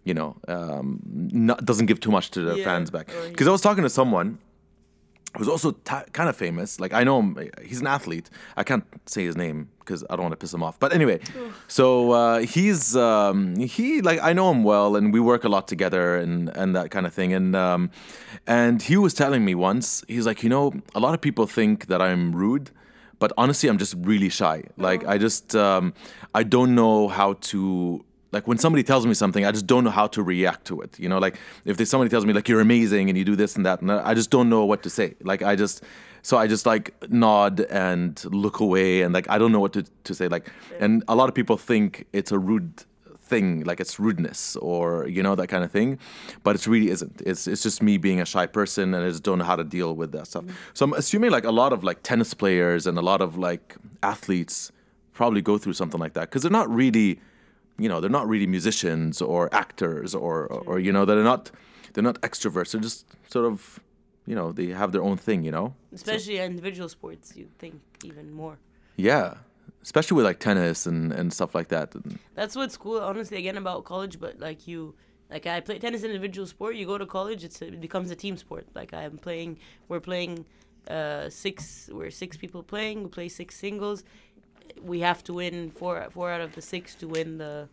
you know um, not, doesn't give too much to the Yeah, fans back because I was talking to someone who's also ta kind of famous. Like I know him; he's an athlete. I can't say his name because I don't want to piss him off. But anyway, so uh, he's um, he like I know him well, and we work a lot together, and and that kind of thing. And um, and he was telling me once, he's like, you know, a lot of people think that I'm rude. But honestly, I'm just really shy. Like I just, um, I don't know how to like when somebody tells me something, I just don't know how to react to it. You know, like if there's somebody tells me like you're amazing and you do this and that, and I just don't know what to say. Like I just, so I just like nod and look away and like I don't know what to, to say. Like, and a lot of people think it's a rude thing, like it's rudeness or you know that kind of thing, but it really isn't. It's it's just me being a shy person and I just don't know how to deal with that stuff. Mm-hmm. So I'm assuming like a lot of like tennis players and a lot of like athletes probably go through something like that because they're not really you know they're not really musicians or actors or, or or you know they're not they're not extroverts they're just sort of you know they have their own thing you know Especially individual sports, you'd think even more. yeah especially with like tennis and and stuff like that That's what's cool, honestly, again about college. But like you, like I play tennis, individual sport. You go to college, it's it becomes a team sport. Like I'm playing, we're playing, uh, six. We're six people playing. We play six singles. We have to win four four out of the six to win the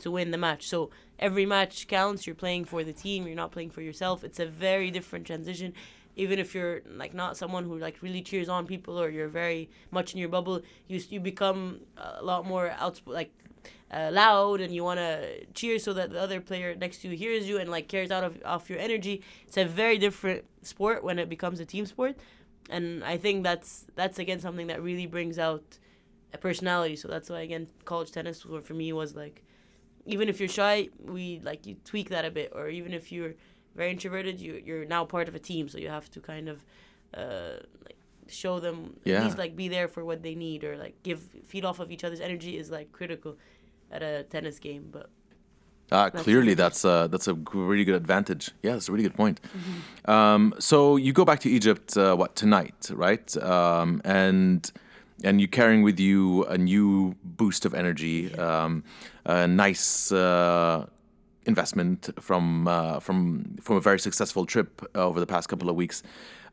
to win the match. So every match counts. You're playing for the team. You're not playing for yourself. It's a very different transition. Even if you're like not someone who like really cheers on people or you're very much in your bubble, you you become a lot more outsp like uh, loud and you want to cheer so that the other player next to you hears you and like carries out of off your energy. It's a very different sport when it becomes a team sport, and I think that's that's again something that really brings out a personality. So that's why again college tennis for me was like even if you're shy, we like you tweak that a bit, or even if you're very introverted, you you're now part of a team, so you have to kind of uh, like show them Yeah. at least like be there for what they need, or like give feed off of each other's energy is like critical at a tennis game. But Uh, That's clearly, that's uh, that's a really good advantage. Yeah, that's a really good point. Um, so you go back to Egypt, uh, what tonight, right? Um, and and you're carrying with you a new boost of energy, um, a nice uh, investment from uh, from from a very successful trip over the past couple of weeks.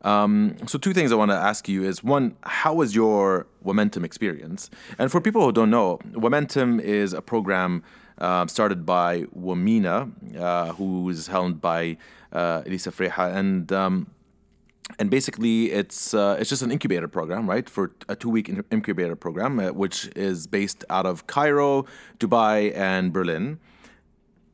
Um, so two things I want to ask you is one, how was your Momentum experience? And for people who don't know, Momentum is a program uh, started by Womena, uh, who is helmed by uh, Elissa Freiha, and um, and basically it's uh, it's just an incubator program, right? For a two week incubator program, uh, which is based out of Cairo, Dubai, and Berlin.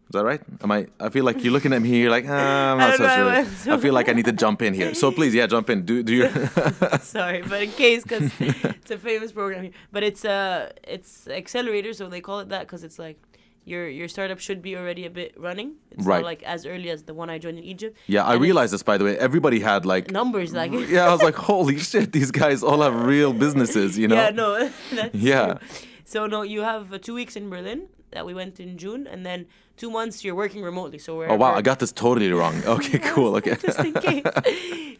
Is that right? Am I? I feel like you're looking at me. You're like, ah, I'm not so know, sure. I feel like I need to jump in here. So please, yeah, jump in. Do do you? sorry, but in case because it's a famous program here, but it's uh it's accelerator, so they call it that because it's like. Your, your startup should be already a bit running. It's Right. not like as early as the one I joined in Egypt. yeah, I And it's realized this by the way. Everybody had like. numbers like Yeah, I was like, holy shit! These guys all have real businesses, you know. Yeah, no, that's Yeah. true. So no, you have uh, two weeks in Berlin that we went in June, and then two months you're working remotely. So wherever. Oh wow, I got this totally wrong. Okay, cool. Okay. Just in case,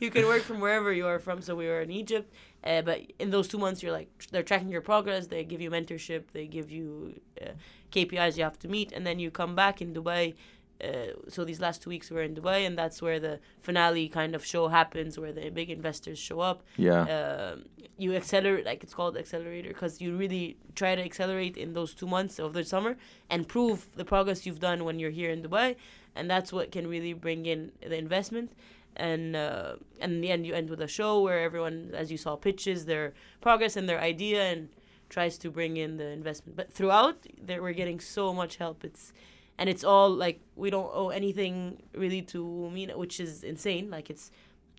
you can work from wherever you are from. So we were in Egypt, uh, but in those two months, you're like they're tracking your progress. They give you mentorship. They give you uh, KPIs you have to meet, and then you come back in Dubai. Uh, so these last two weeks we were in Dubai, and that's where the finale kind of show happens, where the big investors show up. Yeah. Um, you accelerate, like it's called accelerator, because you really try to accelerate in those two months of the summer and prove the progress you've done when you're here in Dubai, and that's what can really bring in the investment. And uh, and in the end, you end with a show where everyone, as you saw, pitches their progress and their idea and tries to bring in the investment. But throughout, there we're getting so much help. It's and it's all like we don't owe anything really to Mina, which is insane. Like it's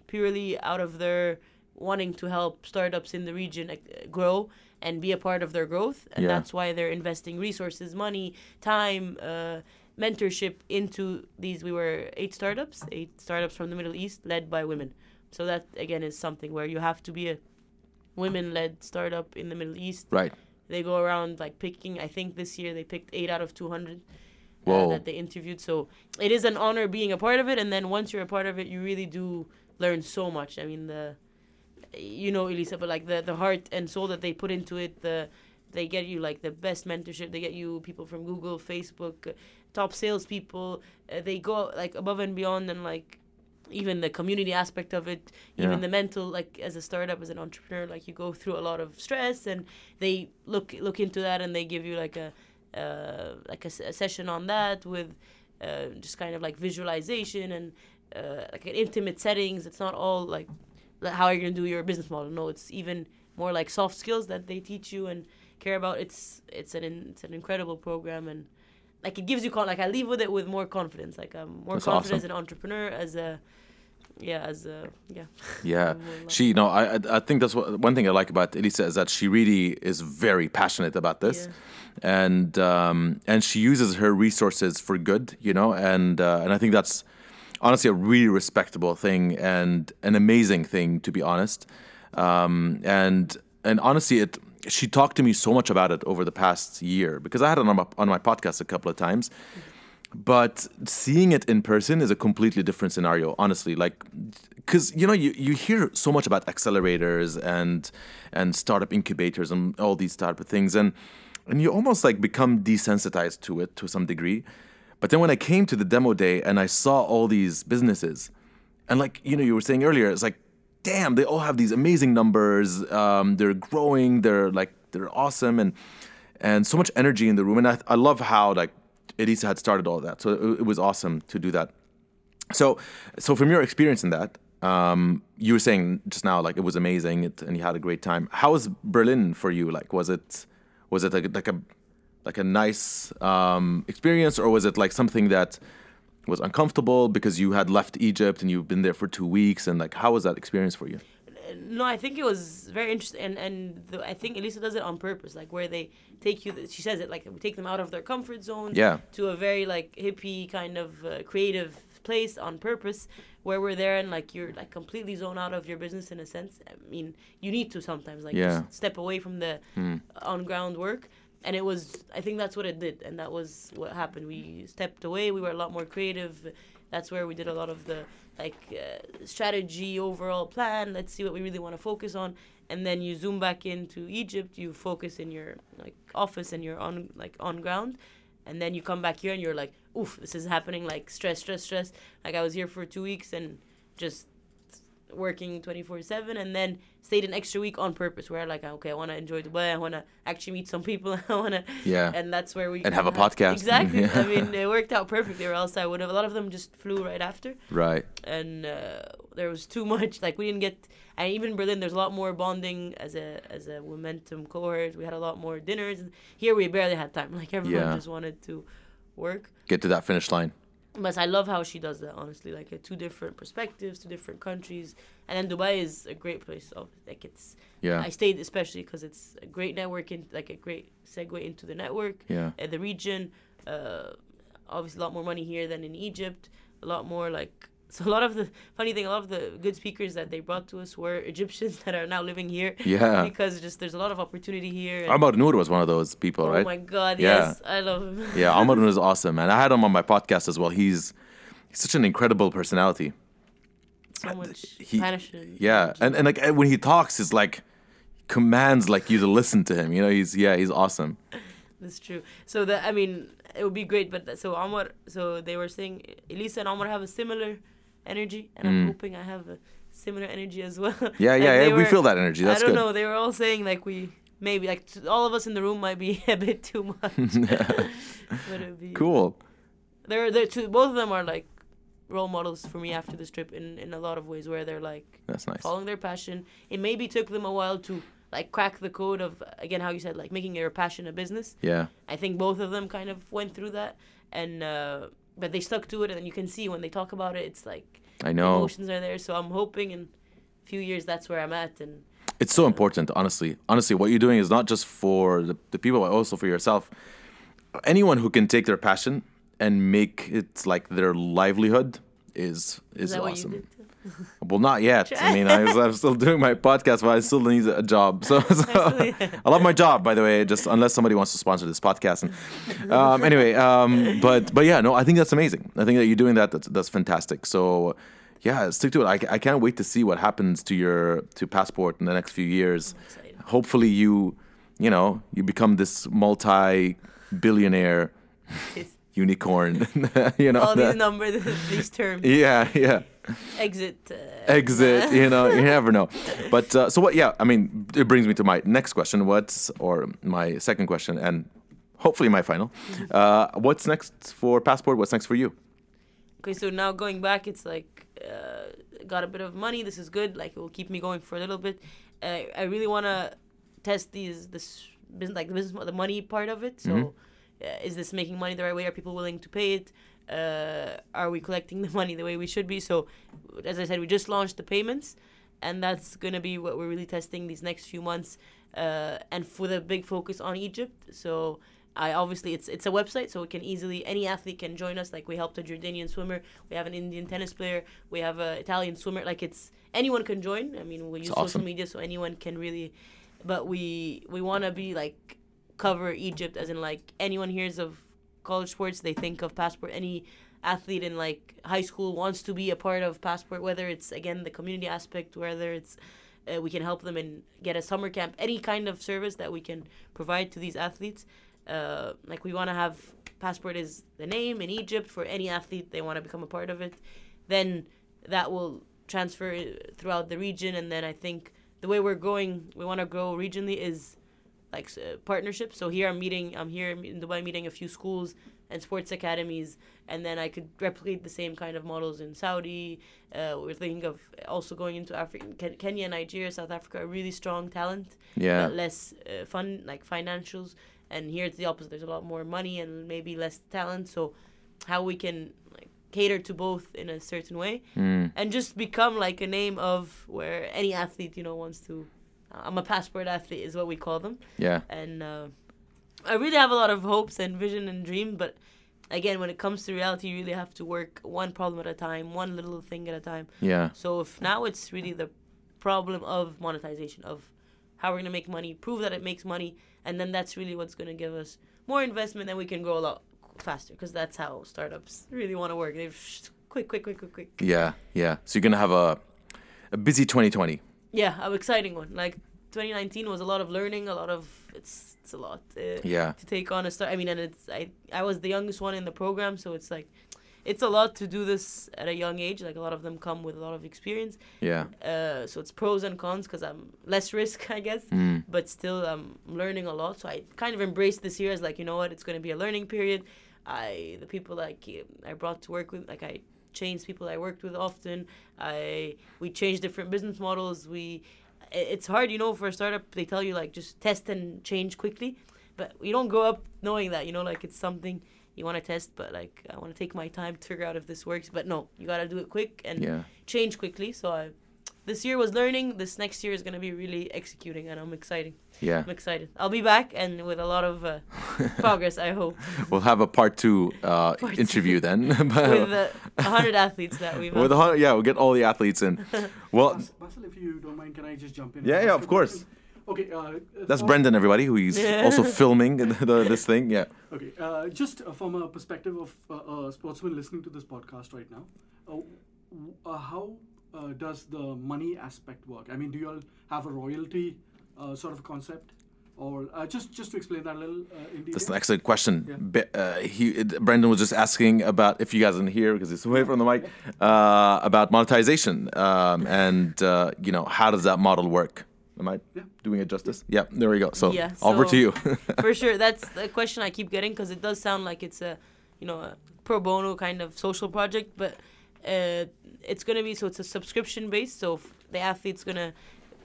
purely out of their wanting to help startups in the region grow and be a part of their growth, and Yeah. that's why they're investing resources, money, time, uh, mentorship into these. We were eight startups, eight startups from the Middle East, led by women. So that again is something where you have to be a women-led startup in the Middle East. Right. They go around like picking. I think this year they picked eight out of two hundred. Uh, that they interviewed. So it is an honor being a part of it, and then once you're a part of it, you really do learn so much. I mean, the you know Elissa, but like the the heart and soul that they put into it, the they get you like the best mentorship. They get you people from Google, Facebook, uh, top salespeople. Uh, they go like above and beyond, and like even the community aspect of it, even Yeah. the mental. Like as a startup, as an entrepreneur, like you go through a lot of stress, and they look look into that, and they give you like a uh, like a session on that with uh, just kind of like visualization and uh, like in intimate settings. It's not all like like, how are you gonna do your business model. No, it's even more like soft skills that they teach you and care about. It's it's an in, it's an incredible program and like it gives you con- like I leave with it with more confidence. Like I'm more That's confident awesome. as an entrepreneur, as a yeah, as a yeah. Yeah, she. No, I. I- I think that's what, one thing I like about Elissa is that she really is very passionate about this, and um, and she uses her resources for good. You know, and uh, and I think that's honestly a really respectable thing and an amazing thing to be honest. Um, and and honestly, it. She talked to me so much about it over the past year because I had it on my, on my podcast a couple of times but seeing it in person is a completely different scenario honestly. Like because you know you, you hear so much about accelerators and and startup incubators and all these type of things and and you almost like become desensitized to it to some degree. But then when i came to the demo day and i saw all these businesses and like you know you were saying earlier it's like damn they all have these amazing numbers um, they're growing they're like they're awesome and and so much energy in the room and i, I love how like elissa had started all that. So it, it was awesome to do that. So so from your experience in that um, you were saying just now like it was amazing it, and you had a great time. How was berlin for you? Like was it was it like, like a like a nice um, experience or was it like something that was uncomfortable because you had left egypt and you've been there for two weeks? And like how was that experience for you no, I think it was very interesting, and and the, I think Elissa does it on purpose, like where they take you. She says it like we take them out of their comfort zone, Yeah. to a very like hippie kind of uh, creative place on purpose, where we're there and like you're like completely zone out of your business in a sense. I mean, you need to sometimes like Yeah. just step away from the on ground work. And it was, I think that's what it did, and that was what happened. We stepped away. We were a lot more creative. That's where we did a lot of the like uh, strategy, overall plan. Let's see what we really want to focus on, and then you zoom back into Egypt. You focus in your like office and you're on like on ground, and then you come back here and you're like, oof, this is happening. Like stress, stress, stress. Like I was here for two weeks and just working 24 7 and then stayed an extra week on purpose where like okay i want to enjoy dubai i want to actually meet some people i want to Yeah. and that's where we And have a podcast. exactly Yeah. i mean it worked out perfectly or else i would have a lot of them just flew right after right and uh, there was too much like we didn't get and even berlin there's a lot more bonding as a as a momentum cohort we had a lot more dinners here we barely had time like everyone Yeah. just wanted to work get to that finish line but I love how she does that, honestly. Like, uh, two different perspectives, two different countries. And then Dubai is a great place. Of, like, it's. yeah I stayed especially because it's a great network, in, like, a great segue into the network, yeah uh, the region. Uh, obviously, a lot more money here than in Egypt. A lot more, like. So, a lot of the. Funny thing, a lot of the good speakers that they brought to us were Egyptians that are now living here. Yeah. Because just there's a lot of opportunity here. and- Amar Noor was one of those people oh right Oh my God, Yeah. yes. I love him. Yeah, Amar is awesome, man. I had him on my podcast as well. He's he's such an incredible personality. so much he- passion. Yeah, and and like uh, when he talks, it's like commands like you to listen to him. You know, he's yeah, he's awesome. That's true. So that I mean, it would be great. But so Omar, so they were saying Elissa and Omar have a similar energy, and I'm hoping I have a similar energy as well. Mm. Yeah, Like, yeah, yeah. We feel that energy. That's I don't good. know. They were all saying like we maybe like t- all of us in the room might be a bit too much. but it'd be Cool. They're they're two. Both of them are like role models for me after this trip in in a lot of ways where they're like That's nice. following their passion. It maybe took them a while to like crack the code of again how you said like making your passion a business. Yeah, I think both of them kind of went through that, and uh, but they stuck to it, and you can see when they talk about it, it's like I know. emotions are there. So I'm hoping in a few years that's where I'm at, and It's so important, honestly. Honestly, what you're doing is not just for the, the people, but also for yourself. Anyone who can take their passion and make it like their livelihood is is is that what you awesome. Well, not yet. I mean, I, I'm still doing my podcast, but I still need a job. So, so I love my job, by the way. Just unless somebody wants to sponsor this podcast. And, um, anyway, um, but but yeah, no, I think that's amazing. I think that you're doing that. That's, that's fantastic. So yeah, stick to it. I, I can't wait to see what happens to your to passport in the next few years. Hopefully, you you know you become this multi billionaire unicorn. you know. All these numbers, these terms. yeah, yeah. Exit. Uh, Exit. You know, you never know. But uh, so what? Yeah, I mean, it brings me to my next question. What's or my second question, and hopefully my final. Uh, what's next for passport? What's next for you? Okay, so now going back, it's like uh, got a bit of money. This is good. Like it will keep me going for a little bit. Uh, I really want to test these this business, like the business, the money part of it. So, Mhm. uh, is this making money the right way? Are people willing to pay it? Uh, are we collecting the money the way we should be? So, as I said, we just launched the payments, and that's gonna be what we're really testing these next few months, uh, and for the big focus on Egypt. So. I obviously it's it's a website, so it can easily any athlete can join us. Like we helped a Jordanian swimmer, we have an Indian tennis player, we have an Italian swimmer. Like it's anyone can join. I mean, we use social media, so anyone can really. But we we want to be like cover Egypt, as in like anyone hears of college sports, they think of passport. Any athlete in like high school wants to be a part of passport, whether it's again the community aspect, whether it's uh, we can help them and get a summer camp, any kind of service that we can provide to these athletes. Uh, like we want to have passport is the name in Egypt for any athlete they want to become a part of it. Then that will transfer throughout the region, and then I think the way we're going, we want to grow regionally is like uh, partnerships. So here I'm meeting, I'm here in Dubai meeting a few schools and sports academies, and then I could replicate the same kind of models in Saudi. Uh, we're thinking of also going into Africa, Ken- Kenya, Nigeria, South Africa, really strong talent Yeah. but less uh, fun like financials and here it's the opposite there's a lot more money and maybe less talent so how we can like cater to both in a certain way Mm. and just become like a name of where any athlete you know wants to i'm a passport athlete is what we call them Yeah. and uh, i really have a lot of hopes and vision and dream but again when it comes to reality you really have to work one problem at a time one little thing at a time Yeah. so if now it's really the problem of monetization of how we're gonna make money, prove that it makes money, and then that's really what's gonna give us more investment, then we can grow a lot faster because that's how startups really want to work. They're quick, quick, quick, quick, quick. Yeah. Yeah. So you're gonna have a a busy 2020. Yeah, an exciting one. Like 2019 was a lot of learning, a lot of it's it's a lot uh, Yeah. to take on a start. I mean, and it's I I was the youngest one in the program, so it's like it's a lot to do this at a young age. Like a lot of them come with a lot of experience. Yeah. Uh, so it's pros and cons because I'm less risk, I guess, Mm. but still I'm learning a lot. So I kind of embraced this year as like, you know what, it's going to be a learning period. I the people like I brought to work with, like I changed people I worked with often. I we changed different business models. We it's hard, you know, for a startup. They tell you like just test and change quickly, but you don't grow up knowing that. You know, like it's something you want to test, but like I want to take my time to figure out if this works. But no, you gotta do it quick and Yeah. change quickly. So I, this year was learning. This next year is gonna be really executing, and I'm excited. Yeah. I'm excited. I'll be back and with a lot of uh, progress. I hope We'll have a part two uh, Part two. interview then. with uh, a hundred athletes that we've. With a had. hun- yeah, we'll get all the athletes in. Well, Bas- Basil, if you don't mind, can I just jump in? Yeah, yeah, of course. question? Okay, uh, that's Brendan, everybody, who he's Yeah. also filming the, this thing. Yeah. Okay, uh, just uh, from a perspective of uh, a sportsman listening to this podcast right now, uh, w- uh, how uh, does the money aspect work? I mean, do you all have a royalty uh, sort of concept, or uh, just just to explain that a little uh, in detail? That's an excellent question. Yeah. Be- uh, he, it- Brendan was just asking about if you guys didn't hear because he's away from the mic uh, about monetization um, and uh, you know how does that model work? Am I Yeah. doing it justice? Yeah. There we go. So Yeah, over to you. For sure, that's the question I keep getting because it does sound like it's a, you know, a pro bono kind of social project, but uh, it's gonna be so it's a subscription based. So the athlete's gonna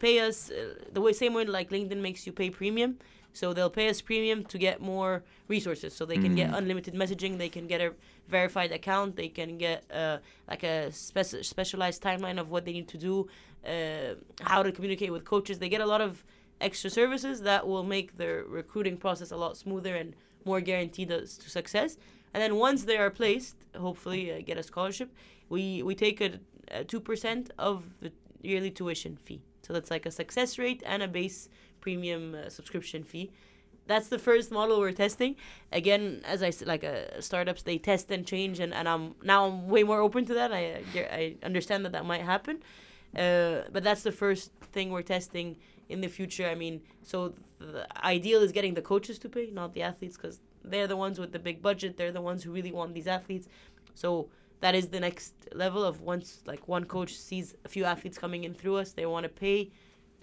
pay us uh, the way same way like LinkedIn makes you pay premium. So they'll pay us premium to get more resources. So they can get Mm. unlimited messaging. They can get a verified account. They can get uh, like a spec- specialized timeline of what they need to do, uh, how to communicate with coaches. They get a lot of extra services that will make their recruiting process a lot smoother and more guaranteed to success. And then once they are placed, hopefully uh, get a scholarship. We we take a uh, two percent of the yearly tuition fee. So that's like a success rate and a base premium uh, subscription fee. That's the first model we're testing. Again, as I said, like uh, startups, they test and change, and, and I'm now I'm way more open to that. I I understand that that might happen, uh, but that's the first thing we're testing in the future. I mean, so the ideal is getting the coaches to pay, not the athletes, because they're the ones with the big budget. They're the ones who really want these athletes. So that is the next level of once like one coach sees a few athletes coming in through us, they want to pay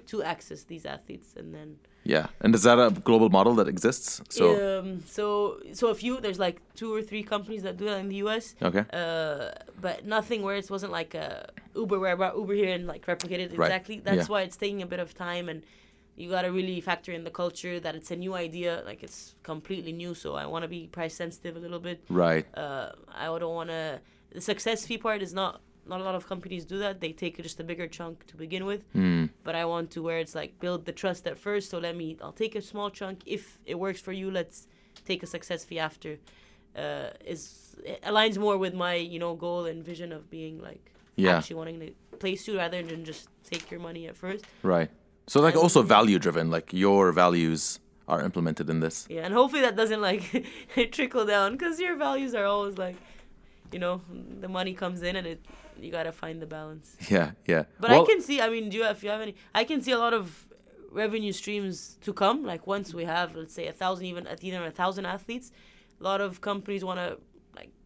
to access these athletes, and then Yeah, and is that a global model that exists? So um, so so a few there's like two or three companies that do that in the U.S. okay, Uh, but nothing where it wasn't like a Uber where I brought Uber here and like replicated Right. exactly. That's Yeah. why it's taking a bit of time and you got to really factor in the culture that it's a new idea, like it's completely new. So I want to be price sensitive a little bit. right, Uh, I don't want to. The success fee part is not. Not a lot of companies do that. They take just a bigger chunk to begin with. Hmm. But I want to where it's like build the trust at first. So let me. I'll take a small chunk. If it works for you, let's take a success fee after. Uh, is it aligns more with my you know goal and vision of being like Yeah. actually wanting to place you rather than just take your money at first. right. So like also value driven, like your values are implemented in this. Yeah, and hopefully that doesn't like trickle down because your values are always like, you know, the money comes in and it you gotta find the balance. Yeah, yeah. But Well, I can see. I mean, do you have, if you have any? I can see a lot of revenue streams to come. Like once we have, let's say, a thousand, even at even a thousand athletes, a lot of companies want to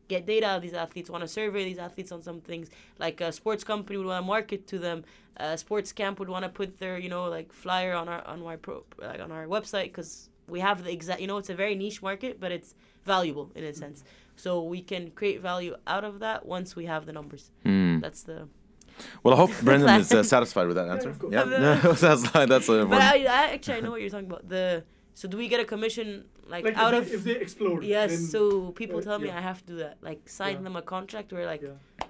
get data of these athletes, want to survey these athletes on some things. Like a sports company would want to market to them. A sports camp would want to put their, you know, like flyer on our on our pro, like on our website because we have the exact. You know, it's a very niche market, but it's valuable in a sense. So we can create value out of that once we have the numbers. hmm. That's the Well, I hope Brendan is uh, satisfied with that answer. of course. Yeah, no, that's that's uh, But. I, I actually I know what you're talking about. The so do we get a commission like, Like out if, of they, if they explode. yes? then- so people uh, tell me yeah. I have to do that. Like sign Yeah. them a contract where like Yeah.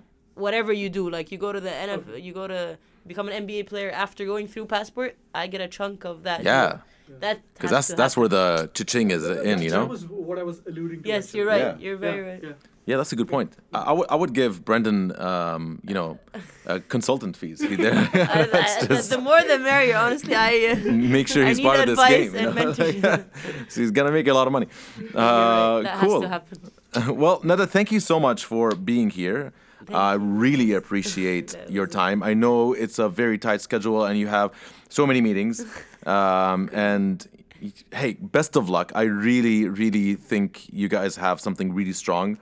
whatever you do, like you go to the NF, you go to become an NBA player after going through passport. I get a chunk of that. Yeah. deal. That Because that's that's happen. where the cha-ching is in, you That know. was what I was alluding to. Yes, actually. you're right. Yeah. You're Yeah, very right. yeah. Yeah, that's a good point. I, I would I would give Brendan, um, you know, uh, consultant fees. I, I, the- just- the more the merrier. Honestly, I uh, make sure he's part of this game. you know? so he's gonna make a lot of money. Uh, right. cool. has to happen. well, Nada, thank you so much for being here. I really appreciate your time. I know it's a very tight schedule and you have so many meetings. Um, and hey, best of luck. I really, really think you guys have something really strong.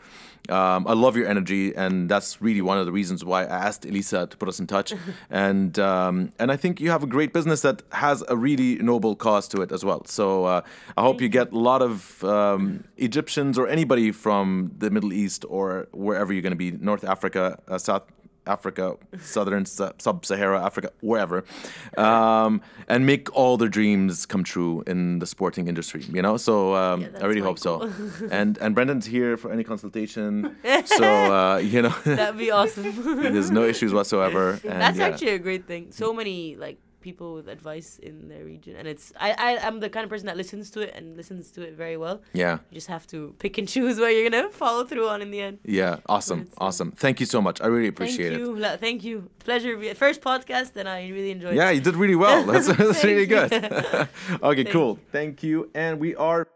Um, I love your energy, and that's really one of the reasons why I asked Elissa to put us in touch. and um, and I think you have a great business that has a really noble cause to it as well. So uh, I hope you get a lot of um, Egyptians or anybody from the Middle East or wherever you're going to be, North Africa, uh, South Africa, Southern Sub-Sahara Africa, wherever, um, and make all their dreams come true in the sporting industry. You know, so um, Yeah, I really hope so. and and Brendan's here for any consultation, so uh, you know, That'd be awesome. there's no issues whatsoever. And That's yeah. actually a great thing. So many like people with advice in their region, and it's I, I I'm the kind of person that listens to it and listens to it very well. yeah, You just have to pick and choose what you're gonna follow through on in the end. yeah, awesome, awesome. Thank you so much. I really appreciate it. thank it. you, La- thank you. Pleasure. be- First podcast, and I really enjoyed. It. Yeah, it. you did really well. That's, that's really good. okay, Thank cool. Thank you. And we are